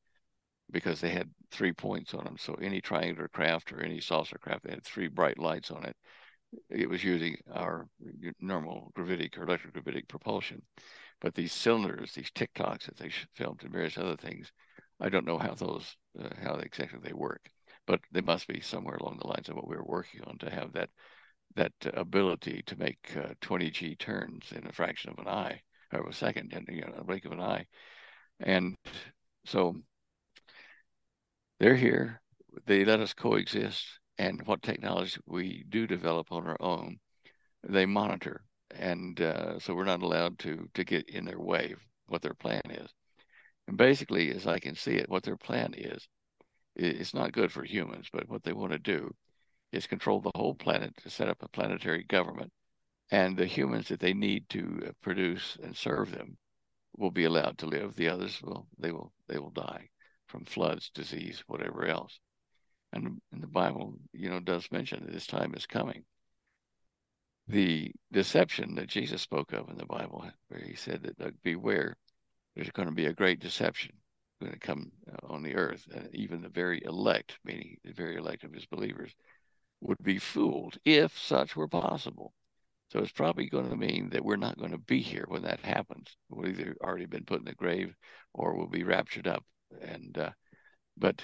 F: because they had three points on them. So any triangular craft or any saucer craft, they had three bright lights on it. It was using our normal gravitic or electrogravitic propulsion. But these cylinders, these tic-tacs that they filmed and various other things, I don't know how those, uh, how exactly they work but they must be somewhere along the lines of what we were working on to have that that ability to make uh, 20g turns in a fraction of an eye or a second, and you know, a blink of an eye, and so they're here. They let us coexist, and what technology we do develop on our own, they monitor, and uh, so we're not allowed to to get in their way. What their plan is, and basically, as I can see it, what their plan is it's not good for humans, but what they want to do is control the whole planet to set up a planetary government. And the humans that they need to uh, produce and serve them will be allowed to live. The others will they will they will die from floods, disease, whatever else. And, the Bible, you know, does mention that this time is coming. The deception that Jesus spoke of in the Bible, where he said that beware, there's going to be a great deception going to come uh, on the earth, and even the very elect, meaning the very elect of his believers, would be fooled if such were possible. So it's probably going to mean that we're not going to be here when that happens. We'll either already been put in the grave or we'll be raptured up. And uh, but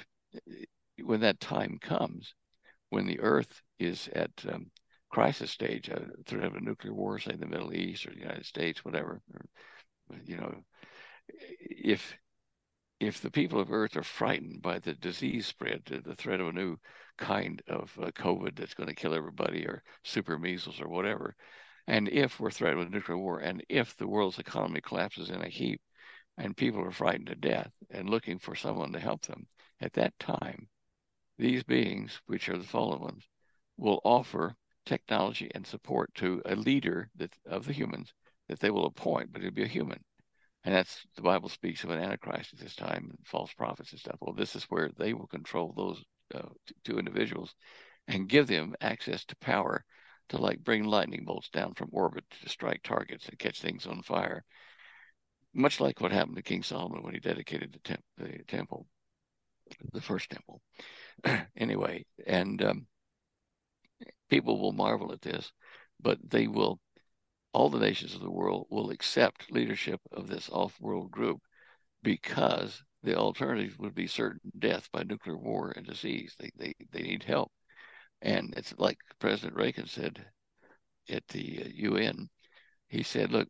F: when that time comes, when the earth is at um, crisis stage, uh, threat of a nuclear war, say in the Middle East or the United States, whatever, or, you know, if if the people of Earth are frightened by the disease spread, the threat of a new kind of uh, COVID that's going to kill everybody, or super measles, or whatever, and if we're threatened with nuclear war, and if the world's economy collapses in a heap, and people are frightened to death and looking for someone to help them, at that time, these beings, which are the fallen ones, will offer technology and support to a leader that, of the humans that they will appoint, but it'll be a human and that's the Bible speaks of an antichrist at this time and false prophets and stuff. Well, this is where they will control those uh, two individuals and give them access to power to like bring lightning bolts down from orbit to strike targets and catch things on fire. Much like what happened to King Solomon when he dedicated the, temp- the temple, the first temple. anyway, and um, people will marvel at this, but they will all the nations of the world will accept leadership of this off-world group because the alternative would be certain death by nuclear war and disease. They, they, they need help. And it's like President Reagan said at the UN. Uh, he said, look,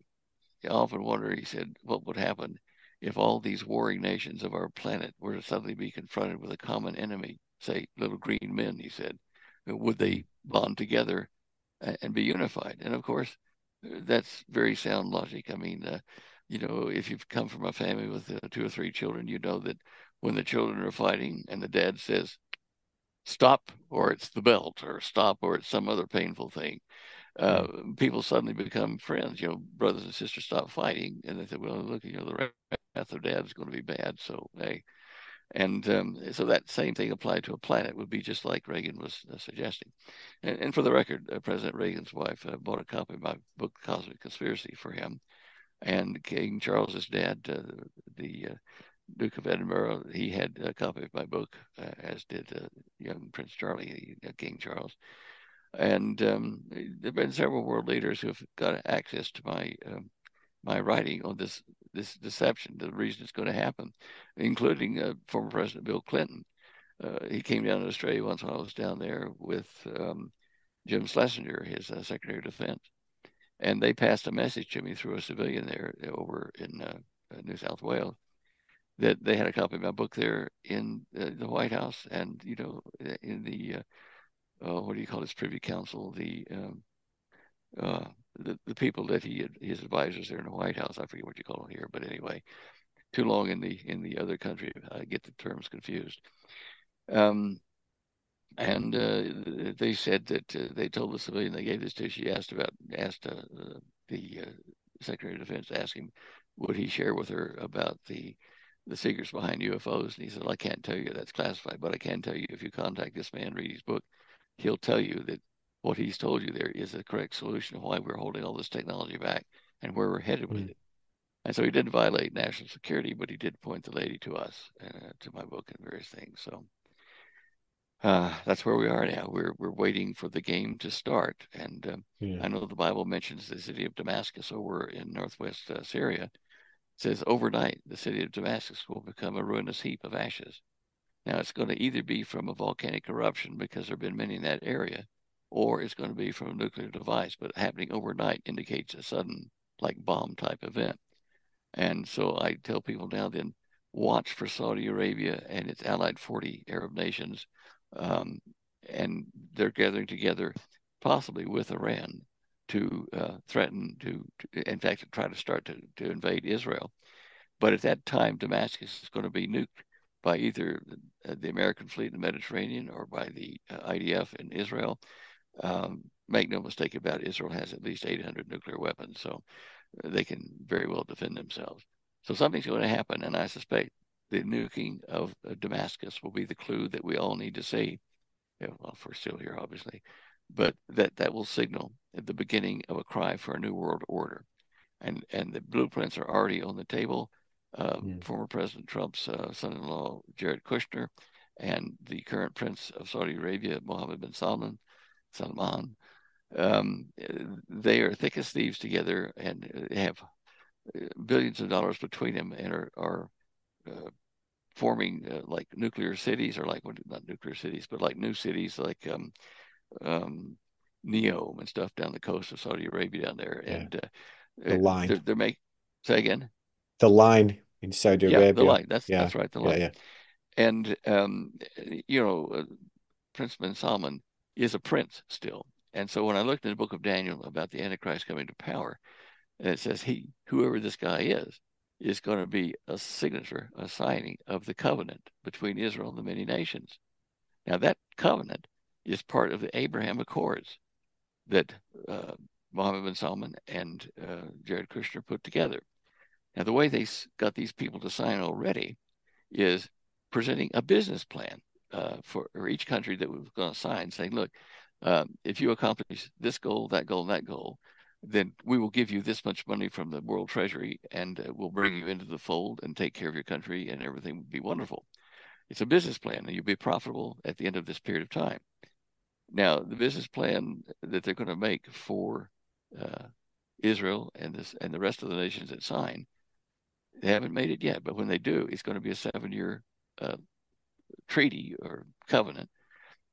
F: I often wonder, he said, what would happen if all these warring nations of our planet were to suddenly be confronted with a common enemy, say little green men, he said, would they bond together and be unified? And of course, that's very sound logic. I mean, uh, you know, if you've come from a family with uh, two or three children, you know that when the children are fighting and the dad says, stop, or it's the belt, or stop, or it's some other painful thing, uh, mm. people suddenly become friends. You know, brothers and sisters stop fighting, and they say, well, look, you know, the wrath of dad is going to be bad. So, hey, and um, so that same thing applied to a planet would be just like Reagan was uh, suggesting. And, and, for the record, uh, President Reagan's wife uh, bought a copy of my book, Cosmic Conspiracy, for him. And King Charles's dad, uh, the uh, Duke of Edinburgh, he had a copy of my book, uh, as did young Prince Charlie, King Charles. And um, there have been several world leaders who have got access to my um, my writing on this this deception, the reason it's going to happen, including uh, former President Bill Clinton. Uh, he came down to Australia once when I was down there with um, Jim Schlesinger, his uh, Secretary of Defense, and they passed a message to me through a civilian there over in uh, uh, New South Wales that they had a copy of my book there in uh, the White House and you know in the what do you call this Privy Council, the um, the, the people that he his advisors there in the White House. I forget what you call them here, but anyway, too long in the in the other country. I get the terms confused. Um, and uh, they said that uh, they told the civilian they gave this to. She asked about asked uh, the uh, Secretary of Defense asked him would he share with her about the the secrets behind UFOs, and he said, well, "I can't tell you that's classified, but I can tell you if you contact this man, read his book, he'll tell you that what he's told you there is the correct solution of why we're holding all this technology back and where we're headed with mm. it. And so he didn't violate national security, but he did point the lady to us, uh, to my book and various things. So uh, that's where we are now. We're we're waiting for the game to start. And um, yeah. I know the Bible mentions the city of Damascus over in northwest uh, Syria. It says overnight the city of Damascus will become a ruinous heap of ashes. Now it's going to either be from a volcanic eruption because there have been many in that area, or it's going to be from a nuclear device. But happening overnight indicates a sudden, like bomb type event. And so I tell people now then watch for Saudi Arabia and its allied 40 Arab nations. Um, and they're gathering together, possibly with Iran, to uh, threaten to, to, in fact, try to start to, to invade Israel. But at that time, Damascus is going to be nuked by either the American fleet in the Mediterranean or by the uh, IDF in Israel. Um, make no mistake about it, Israel has at least 800 nuclear weapons, so they can very well defend themselves. So something's going to happen, and I suspect the nuking of Damascus will be the clue that we all need to see. Yeah, well, if we're still here, obviously, but that that will signal the beginning of a cry for a new world order, and and the blueprints are already on the table. Uh. Former President Trump's uh, son-in-law Jared Kushner, and the current Prince of Saudi Arabia Mohammed bin Salman Salman. Um, they are thick as thieves together and have uh, billions of dollars between them and are, are uh, forming uh, like nuclear cities or like not nuclear cities, but like new cities like um, um, Neom and stuff down the coast of Saudi Arabia down there. Yeah. And uh,
E: the line
F: they're, they're making say again
E: the line in Saudi
F: yeah,
E: Arabia.
F: The line. That's yeah. that's right. The line.
E: Yeah, yeah.
F: And um, you know, uh, Prince bin Salman is a prince still. And so when I looked in the book of Daniel about the Antichrist coming to power, and it says he, whoever this guy is, is going to be a signature, a signing of the covenant between Israel and the many nations. Now that covenant is part of the Abraham Accords that uh, Mohammed bin Salman and uh, Jared Kushner put together. Now the way they got these people to sign already is presenting a business plan uh, for each country that we was going to sign, saying, look, um, if you accomplish this goal, that goal, and that goal, then we will give you this much money from the world treasury and uh, we'll bring you into the fold and take care of your country and everything will be wonderful. It's a business plan and you'll be profitable at the end of this period of time. Now, the business plan that they're going to make for uh, Israel and this and the rest of the nations that sign, they haven't made it yet. But when they do, it's going to be a seven-year uh, treaty or covenant.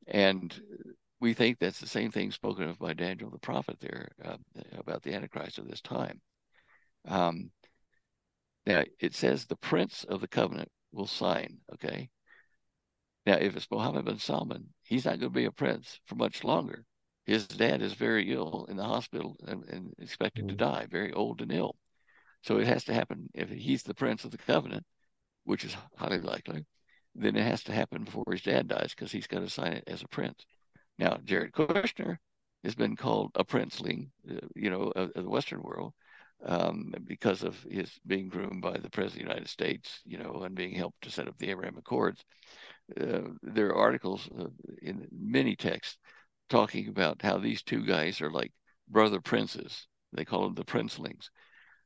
F: And we think that's the same thing spoken of by Daniel the prophet there uh, about the Antichrist of this time. Um, now, it says the prince of the covenant will sign, okay? Now, if it's Mohammed bin Salman, he's not going to be a prince for much longer. His dad is very ill in the hospital and, and expected mm-hmm. to die, very old and ill. So it has to happen if he's the prince of the covenant, which is highly likely. Then it has to happen before his dad dies because he's got to sign it as a prince. Now, Jared Kushner has been called a princeling, uh, you know, of, of, the Western world um, because of his being groomed by the President of the United States, you know, and being helped to set up the Abraham Accords. Uh, there are articles uh, in many texts talking about how these two guys are like brother princes. They call them the princelings.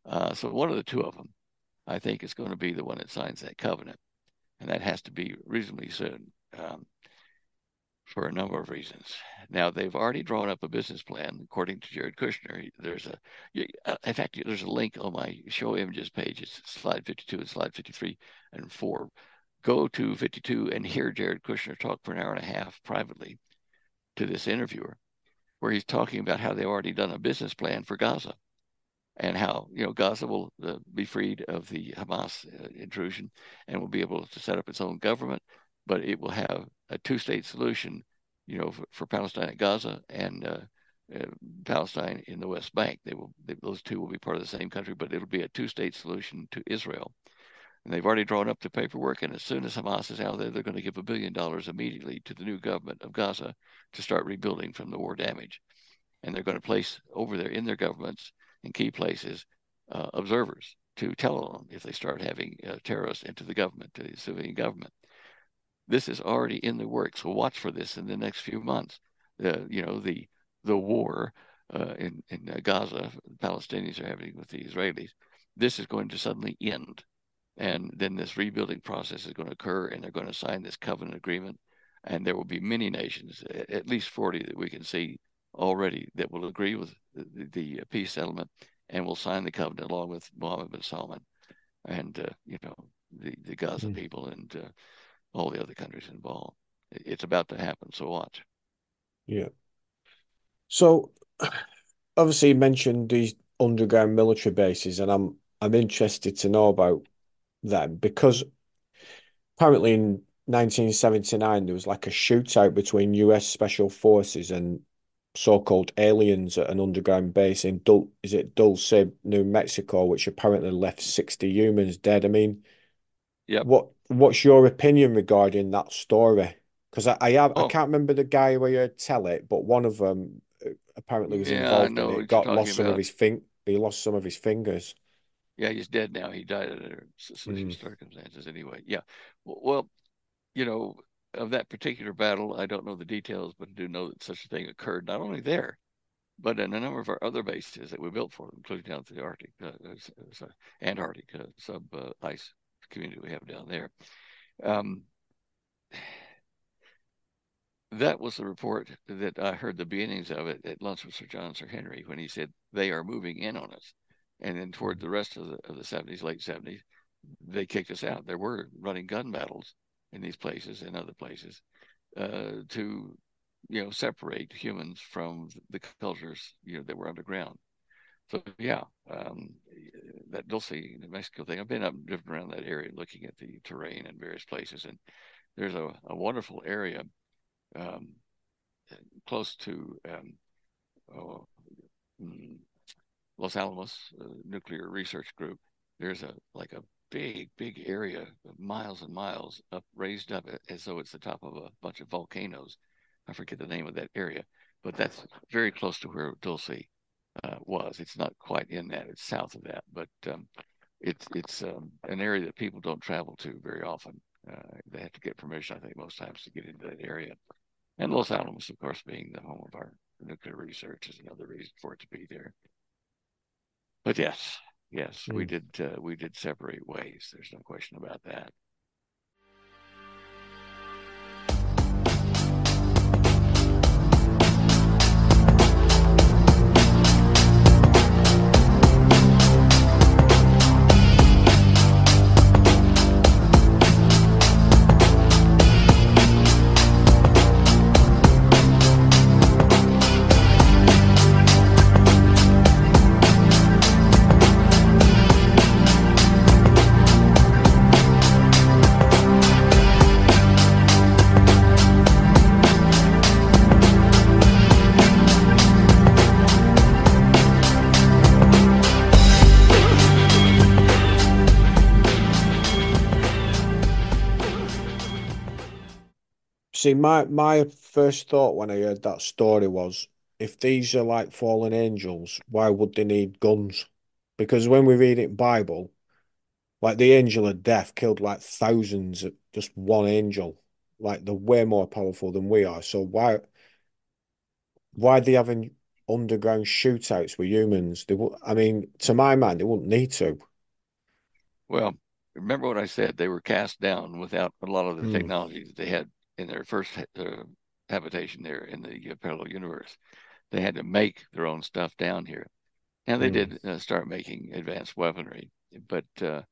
F: Uh, so one of the two of them, I think, is going to be the one that signs that covenant, and that has to be reasonably soon. Um, for a number of reasons. Now they've already drawn up a business plan, according to Jared Kushner. There's a, uh, in fact, there's a link on my show images page. It's slide 52 and slide 53 and four. Go to 52 and hear Jared Kushner talk for an hour and a half privately to this interviewer, where he's talking about how they've already done a business plan for Gaza, and how you know Gaza will uh, be freed of the Hamas uh, intrusion and will be able to set up its own government but it will have a two-state solution, you know, for, for Palestine at Gaza and uh, uh, Palestine in the West Bank. They will; they, those two will be part of the same country, but it'll be a two-state solution to Israel. And they've already drawn up the paperwork. And as soon as Hamas is out there, they're going to give a billion dollars immediately to the new government of Gaza to start rebuilding from the war damage. And they're going to place over there in their governments in key places uh, observers to tell them if they start having uh, terrorists into the government, to the civilian government this is already in the works. So watch for this in the next few months. The you know the the war uh, in in uh, Gaza, the Palestinians are having with the Israelis. This is going to suddenly end, and then this rebuilding process is going to occur, and they're going to sign this covenant agreement, and there will be many nations, at least forty that we can see already, that will agree with the, the peace settlement and will sign the covenant along with Mohammed bin Salman, and uh, you know the the Gaza mm. people and uh, all the other countries involved. It's about to happen. So watch.
E: Yeah. So obviously you mentioned these underground military bases, and I'm I'm interested to know about them because apparently in 1979 there was like a shootout between U.S. Special Forces and so-called aliens at an underground base in Dul is it Dulce, New Mexico, which apparently left 60 humans dead. I mean,
F: yeah.
E: What What's your opinion regarding that story? Because I, I have oh. I can't remember the guy where you tell it, but one of them uh, apparently was yeah, involved in it. Got lost some of his fing. He lost some of his fingers.
F: Yeah, he's dead now. He died under such mm. circumstances. Anyway, yeah. Well, you know, of that particular battle, I don't know the details, but I do know that such a thing occurred not only there, but in a number of our other bases that we built for them, including down to the Arctic, uh, uh, Antarctic uh, sub uh, ice community we have down there. Um, that was the report that I heard the beginnings of it at lunch with Sir John Sir Henry when he said they are moving in on us. And then toward the rest of the of the 70s, late 70s, they kicked us out. There were running gun battles in these places and other places uh, to, you know, separate humans from the cultures, you know, that were underground. So yeah, um, that Dulce, New Mexico thing. I've been up driven around that area, looking at the terrain and various places, and there's a, a wonderful area um, close to um, oh, mm, Los Alamos uh, Nuclear Research Group. There's a like a big, big area, miles and miles up, raised up as though it's the top of a bunch of volcanoes. I forget the name of that area, but that's very close to where Dulce uh, was. It's not quite in that; it's south of that, but um, it's it's um, an area that people don't travel to very often. Uh, they have to get permission, I think, most times to get into that area. And Los Alamos, of course, being the home of our nuclear research, is another reason for it to be there. But yes, yes, mm. we did uh, we did separate ways. There's no question about that.
E: See, my my first thought when I heard that story was, if these are like fallen angels, why would they need guns? Because when we read it in Bible, like the angel of death killed like thousands of just one angel. Like they're way more powerful than we are. So why why are they having underground shootouts with humans? They I mean, to my mind, they wouldn't need to.
F: Well, remember what I said? They were cast down without a lot of the
E: Hmm.
F: technology that they had in their first uh, habitation there in the uh, parallel universe. They had to make their own stuff down here. Now they
E: Hmm.
F: did uh, start making advanced weaponry, but uh,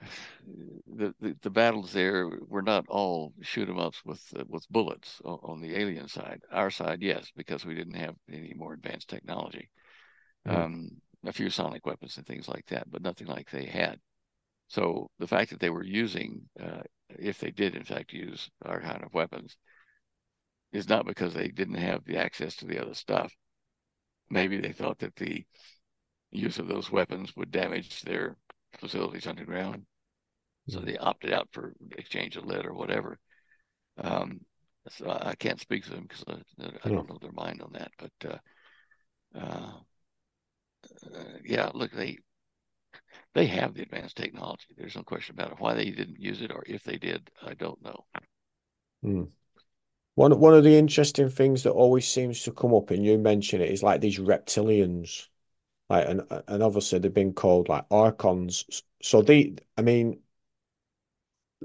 F: the, the the battles there were not all shoot 'em ups with uh, with bullets on, on the alien side. Our side, yes, because we didn't have any more advanced technology.
E: Mm.
F: Um, a few sonic weapons and things like that, but nothing like they had. So the fact that they were using, uh, if they did in fact use our kind of weapons, is not because they didn't have the access to the other stuff. Maybe they thought that the use of those weapons would damage their facilities underground, so they opted out for exchange of lead or whatever. Um, so I can't speak to them because I, I don't know their mind on that. But uh, uh, uh, yeah, look, they they have the advanced technology. There's no question about it. Why they didn't use it, or if they did, I don't know.
E: Hmm. One one of the interesting things that always seems to come up, and you mention it, is like these reptilians. Like and and obviously they've been called like archons. So they, I mean,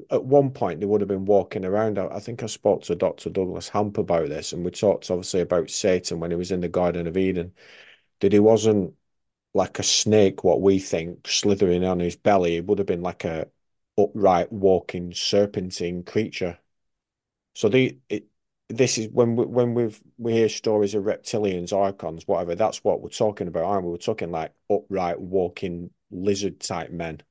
E: at one point they would have been walking around. I, I think I spoke to Dr. Douglas Hamp about this, and we talked obviously about Satan when he was in the Garden of Eden. That he wasn't like a snake, what we think, slithering on his belly. It would have been like a upright walking serpentine creature. So the it, this is when we when we've we hear stories of reptilians, archons, whatever. That's what we're talking about, aren't we? We're talking like upright walking lizard type men.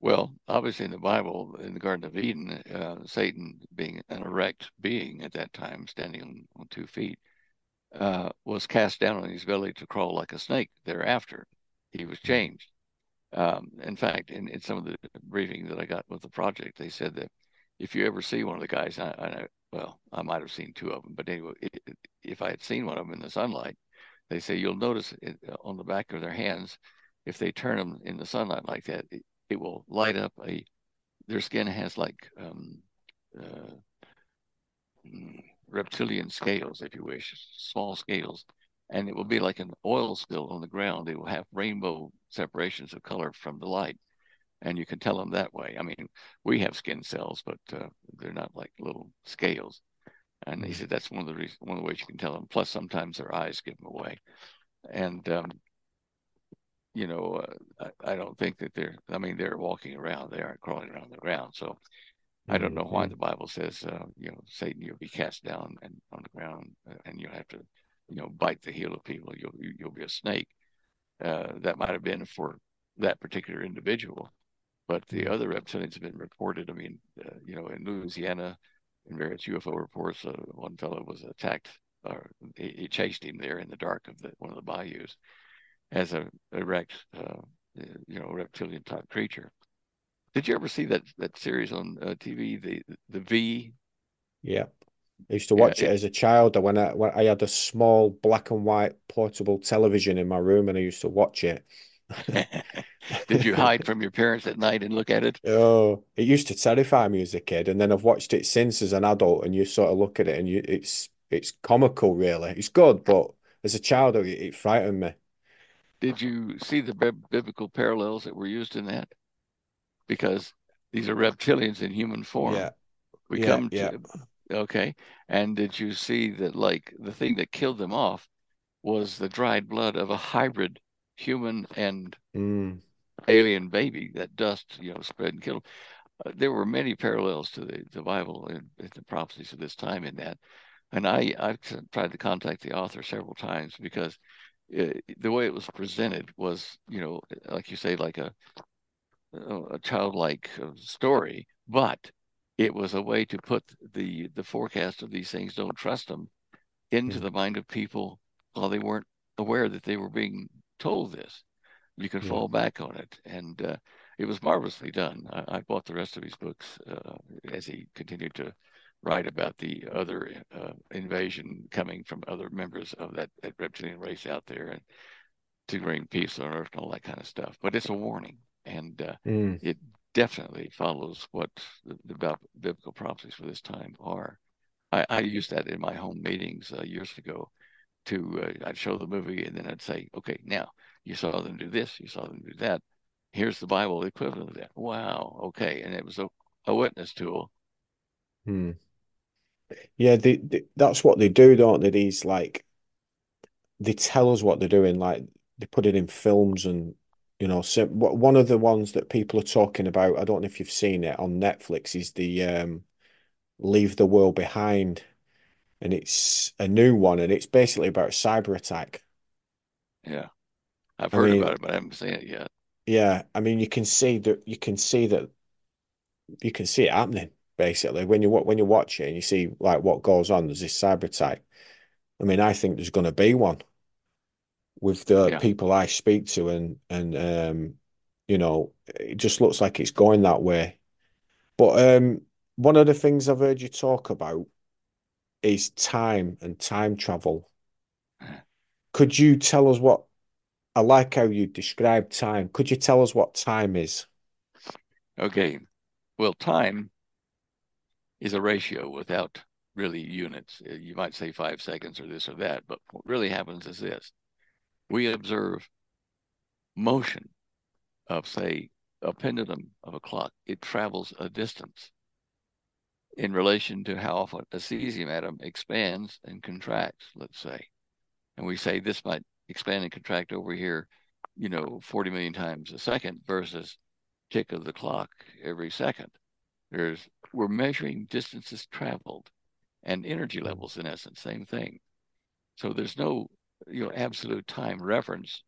F: Well, obviously in the Bible, in the Garden of Eden, uh, Satan, being an erect being at that time, standing on two feet, uh, was cast down on his belly to crawl like a snake. Thereafter, he was changed. Um, in fact, in, in some of the briefing that I got with the project, they said that if you ever see one of the guys, I, I well, I might have seen two of them, but anyway, it, if I had seen one of them in the sunlight, they say you'll notice it, on the back of their hands, if they turn them in the sunlight like that, it, it will light up a. Their skin has like um, uh, mm, reptilian scales, if you wish, small scales, and it will be like an oil spill on the ground. It will have rainbow separations of color from the light, and you can tell them that way. I mean, we have skin cells, but uh, they're not like little scales. And he said that's one of the reasons, one of the ways you can tell them. Plus, sometimes their eyes give them away, and um, you know, uh, I, I don't think that they're. I mean, they're walking around; they aren't crawling around the ground. So, I don't know why the Bible says, uh, you know, Satan, you'll be cast down and on the ground, uh, and you'll have to, you know, bite the heel of people. You'll you'll be a snake. Uh, that might have been for that particular individual, but the other reptilians have been reported. I mean, uh, you know, in Louisiana, in various UFO reports, uh, one fellow was attacked, or he, he chased him there in the dark of the, one of the bayous as a erect, uh, you know, reptilian type creature. Did you ever see that that series on uh, TV, the the V?
E: Yeah. I used to
F: Yeah,
E: watch it
F: it-
E: as a child. When I when I had a small black and white portable television in my room, and I used to watch it.
F: Did you hide from your parents at night and look at it?
E: Oh, it used to terrify me as a kid, and then I've watched it since as an adult, and you sort of look at it, and you it's it's comical, really. It's good, but as a child, it, it frightened me.
F: Did you see the biblical parallels that were used in that? Because these are reptilians in human form.
E: Yeah,
F: We
E: yeah,
F: come
E: yeah.
F: to okay. And did you see that like the thing that killed them off was the dried blood of a hybrid human and
E: Mm,
F: alien baby that dust, you know, spread and killed. Uh, there were many parallels to the, the Bible and, and the prophecies of this time in that. And I, I've tried to contact the author several times because uh the way it was presented was, you know, like you say, like a, a childlike uh, story, but it was a way to put the, the forecast of these things, don't trust them, into
E: Hmm.
F: the mind of people while they weren't aware that they were being told this you can
E: Yeah.
F: fall back on it. And uh, it was marvelously done. I, I bought the rest of his books uh, as he continued to write about the other uh, invasion coming from other members of that, that reptilian race out there and to bring peace on earth and all that kind of stuff. But it's a warning, and uh,
E: Mm.
F: it definitely follows what the, the biblical prophecies for this time are. I, I used that in my home meetings uh, years ago. To uh, I'd show the movie and then I'd say, okay, now you saw them do this, you saw them do that. Here's the Bible equivalent of that. Wow, okay, and it was a, a witness tool.
E: Hmm. Yeah, they, they, that's what they do, don't they? These like they tell us what they're doing, like they put it in films and you know, so one of the ones that people are talking about, I don't know if you've seen it on Netflix, is the um Leave the World Behind, and it's a new one, and it's basically about a cyber attack.
F: Yeah, I've
E: I
F: heard
E: mean-
F: about it, but I haven't seen it yet.
E: Yeah, I mean, you can see that you can see that you can see it happening basically when you when you watch it and you see like what goes on. There's this cyber attack. I mean, I think there's going to be one with the
F: Yeah.
E: people I speak to, and and um, you know, it just looks like it's going that way. But um, one of the things I've heard you talk about is time and time travel. Could you tell us what? I like how you describe time. Could you tell us what time is?
F: Okay. Well, time is a ratio without really units. You might say five seconds or this or that, but what really happens is this. We observe motion of, say, a pendulum of a clock. It travels a distance in relation to how often a cesium atom expands and contracts, let's say. And we say this might expand and contract over here, you know, 40 million times a second versus tick of the clock every second. There's we're measuring distances traveled and energy mm-hmm. levels in essence, same thing. So there's no you know absolute time reference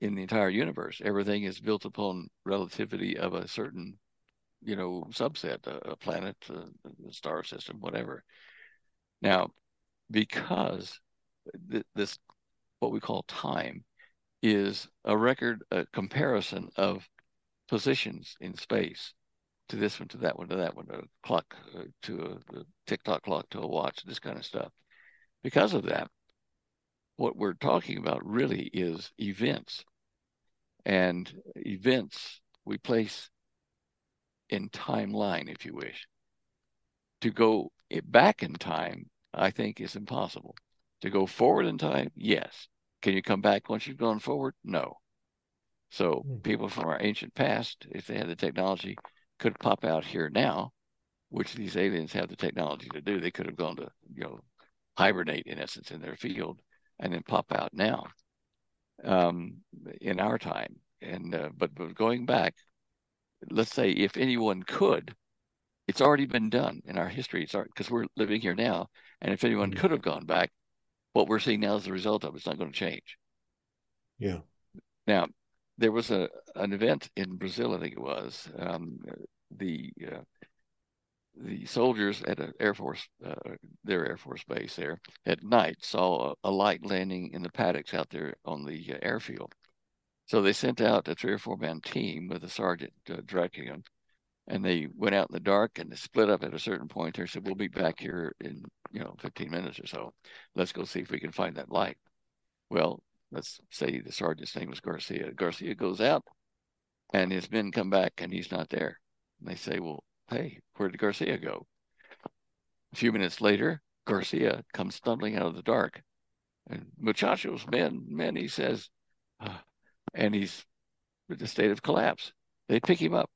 F: in the entire universe. Everything is built upon relativity of a certain you know subset, a, a planet, a, a star system, whatever. Now, because th- this what we call time is a record, a comparison of positions in space to this one, to that one, to that one, a clock, uh, to a, a tick-tock clock, to a watch, this kind of stuff. Because of that, what we're talking about really is events. And events we place in timeline, if you wish. To go back in time, I think is impossible. To go forward in time, yes. Can you come back once you've gone forward? No. So
E: Hmm.
F: people from our ancient past, if they had the technology, could pop out here now, which these aliens have the technology to do. They could have gone to, you know, hibernate in essence in their field and then pop out now um, in our time. And uh, but, but going back, let's say if anyone could, it's already been done in our history. It's because we're living here now, and if anyone
E: Mhm.
F: could have gone back, what we're seeing now is the result of it. It's not going to change.
E: Yeah.
F: Now, there was a an event in Brazil, I think it was. Um, the uh, the soldiers at an air force, uh, their air force base there, at night saw a, a light landing in the paddocks out there on the uh, airfield. So they sent out a three or four man team with a sergeant uh, directing them, and they went out in the dark and they split up at a certain point. They said, "We'll be back here in you know 15 minutes or so. Let's go see if we can find that light." Well, let's say the sergeant's name was Garcia. Garcia goes out, and his men come back, and he's not there. And they say, "Well, hey, where did Garcia go?" A few minutes later, Garcia comes stumbling out of the dark, and muchachos, men, men, he says, "Ah," and he's in a state of collapse. They pick him up.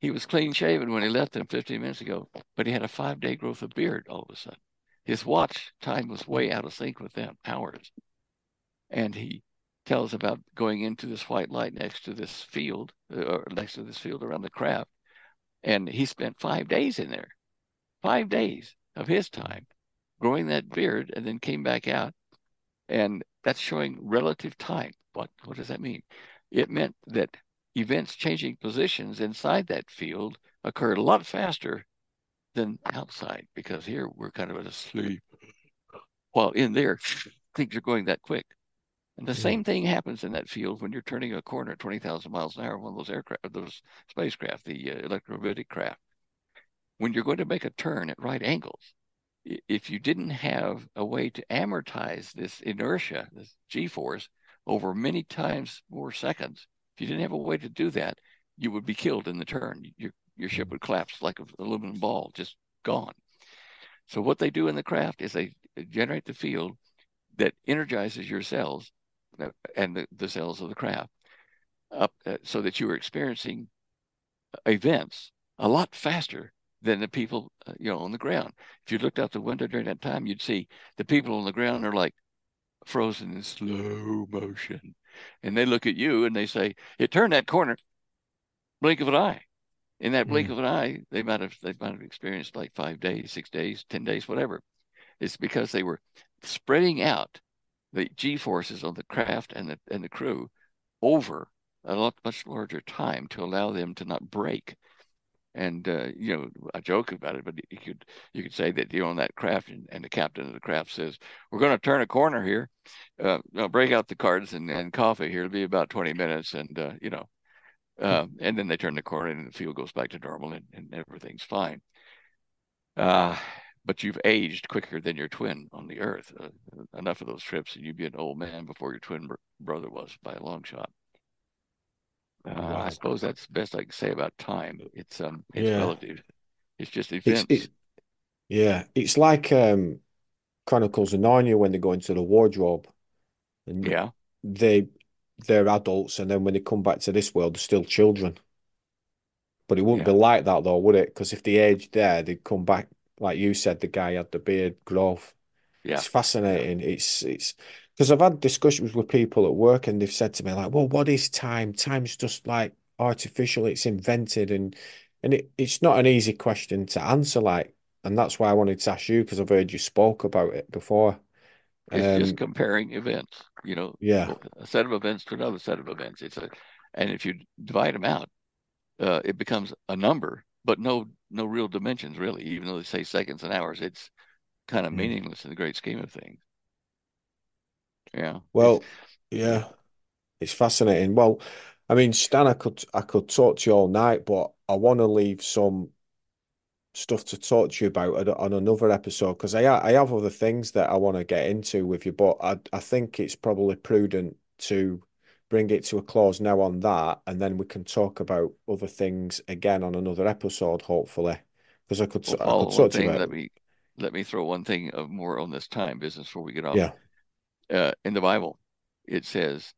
F: He was clean shaven when he left them 15 minutes ago, but he had a five day growth of beard all of a sudden. His watch time was way out of sync with them, hours. And he tells about going into this white light next to this field, uh, or next to this field around the craft. And he spent five days in there, five days of his time growing that beard, and then came back out. And that's showing relative time. What, what does that mean? It meant that events changing positions inside that field occurred a lot faster than outside because here we're kind of asleep. While in there, things are going that quick. And the
E: Yeah.
F: same thing happens in that field when you're turning a corner at 20,000 miles an hour, one of those aircraft, those spacecraft, the uh, electromagnetic craft. when you're going to make a turn at right angles, if you didn't have a way to amortize this inertia, this g force, over many times more seconds, if you didn't have a way to do that, you would be killed in the turn. Your, your ship would collapse like an aluminum ball, just gone. So, what they do in the craft is they generate the field that energizes your cells uh, and the, the cells of the craft up uh, so that you were experiencing events a lot faster than the people uh, you know on the ground. If you looked out the window during that time, you'd see the people on the ground are like frozen in slow motion, and they look at you and they say, "It turned that corner, blink of an eye." In that blink mm. of an eye, they might have they might have experienced like five days, six days, ten days, whatever. It's because they were spreading out the G forces on the craft and the and the crew over a lot much larger time to allow them to not break and uh, you know I joke about it, but you could you could say that you're on that craft, and, and the captain of the craft says we're going to turn a corner here, uh, break out the cards and, and coffee here. It'll be about twenty minutes, and uh, you know, uh, and then they turn the corner and the field goes back to normal, and, and everything's fine. Uh, but you've aged quicker than your twin on the Earth. Uh, enough of those trips, and you'd be an old man before your twin br- brother was by a long shot. Uh, wow. I suppose that's the best I can say about time. It's um, it's yeah. relative. It's just events.
E: It's, yeah, it's like um, Chronicles of Narnia when they go into the wardrobe,
F: and yeah,
E: they they're adults, and then when they come back to this world, they're still children. But it wouldn't yeah. be like that though, would it? Because if they aged there, they'd come back, like you said, the guy had the beard growth. Yeah. It's fascinating. It's it's because I've had discussions with people at work and they've said to me like, "Well, what is time? Time's just like artificial. It's invented, and and it, it's not an easy question to answer. Like, and that's why I wanted to ask you because I've heard you spoke about it before.
F: It's um, just comparing events. You know,
E: yeah,
F: a set of events to another set of events. It's a, and if you divide them out, uh, it becomes a number, but no no real dimensions really. Even though they say seconds and hours, it's kind of mm. meaningless in the great scheme of things. Yeah.
E: Well, yeah, it's fascinating. Well, I mean, Stan, I could I could talk to you all night, but I want to leave some stuff to talk to you about on another episode because I I have other things that I want to get into with you, but I I think it's probably prudent to bring it to a close now on that, and then we can talk about other things again on another episode, hopefully. Because I could,
F: well, I could talk to you about. Let me let me throw one thing of more on this time business before we get off.
E: Yeah
F: uh, in the Bible, it says,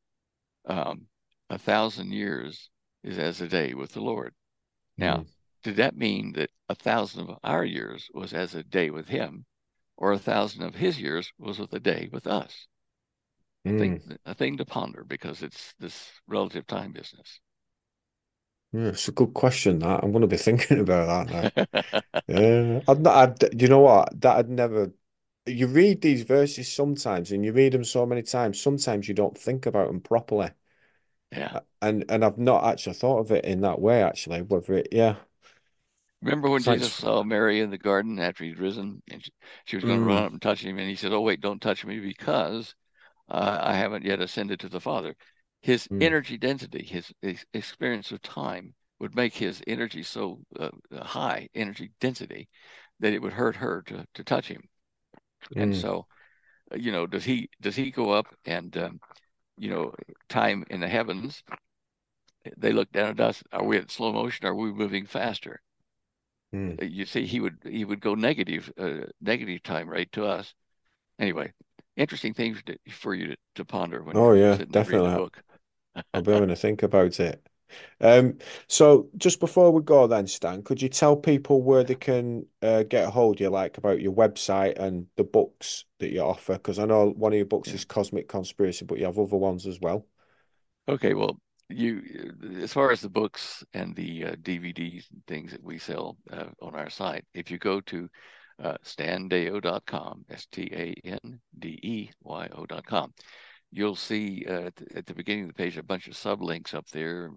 F: um, a thousand years is as a day with the Lord. Now, mm. did that mean that a thousand of our years was as a day with Him, or a thousand of His years was with a day with us? Mm. A, thing, hmm. a thing to ponder because it's this relative time business.
E: Yeah, it's a good question. That I'm going to be thinking about that now. yeah, I'd, I'd, you know what? That I'd never you read these verses sometimes and you read them so many times sometimes you don't think about them properly
F: yeah
E: and and i've not actually thought of it in that way actually whether it yeah
F: remember when jesus saw mary in the garden after he'd risen and she, she was going to mm. run up and touch him and he said oh wait don't touch me because uh, i haven't yet ascended to the father his mm. energy density his, his, experience of time would make his energy so uh, high energy density that it would hurt her to, to touch him and mm. so, uh, you know, does he does he go up and um, you know, time in the heavens? They look down at us. Are we at slow motion? Are we moving faster? Mm. You see, he would he would go negative uh, negative time right to us. Anyway, interesting things to, for you to, to ponder when.
E: Oh yeah, definitely. I'll be having to think about it. Um, so just before we go then, Stan, could you tell people where they can uh, get a hold of you, like about your website and the books that you offer? Because I know one of your books yeah. is Cosmic Conspiracy, but you have other ones as well.
F: Okay, well, you as far as the books and the uh, DVDs and things that we sell uh, on our site, if you go to uh, standeyo.com, S-T-A-N-D-E-Y-O.com, you'll see uh, at, the, at the beginning of the page a bunch of sublinks up there,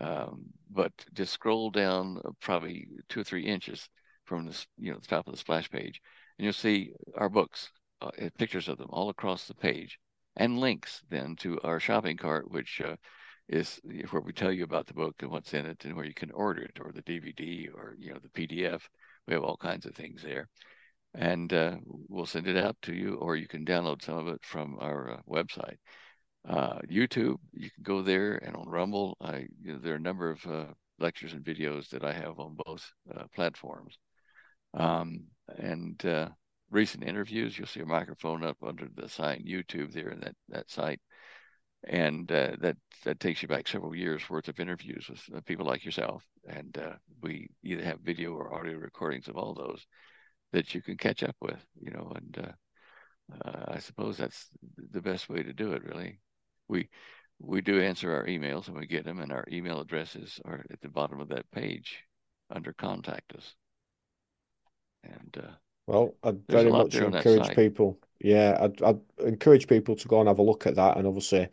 F: um, but just scroll down uh, probably two or three inches from the you know the top of the splash page, and you'll see our books, uh, pictures of them all across the page, and links then to our shopping cart, which uh, is where we tell you about the book and what's in it and where you can order it or the DVD or you know the PDF. We have all kinds of things there, and uh, we'll send it out to you, or you can download some of it from our uh, website. Uh, YouTube, you can go there, and on Rumble, I you know, there are a number of uh, lectures and videos that I have on both uh, platforms. Um, and uh, recent interviews, you'll see a microphone up under the sign YouTube there in that that site and uh, that that takes you back several years worth of interviews with uh, people like yourself. And uh, we either have video or audio recordings of all those that you can catch up with you know and uh, uh, i suppose that's the best way to do it really. We we do answer our emails and we get them and our email addresses are at the bottom of that page under contact us. And uh,
E: well, I'd very much encourage people. Yeah, I'd, I'd encourage people to go and have a look at that, and obviously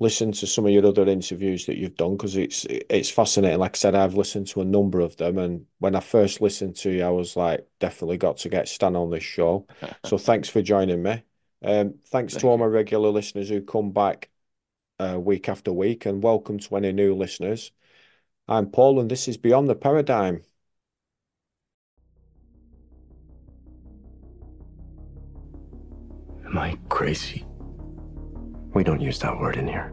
E: listen to some of your other interviews that you've done because it's it's fascinating. Like I said, I've listened to a number of them, and when I first listened to you, I was like, definitely got to get Stan on this show. so thanks for joining me. Um, thanks Thank to all my regular listeners who come back uh, week after week, and welcome to any new listeners. I'm Paul, and this is Beyond the Paradigm.
B: Am I crazy? We don't use that word in here.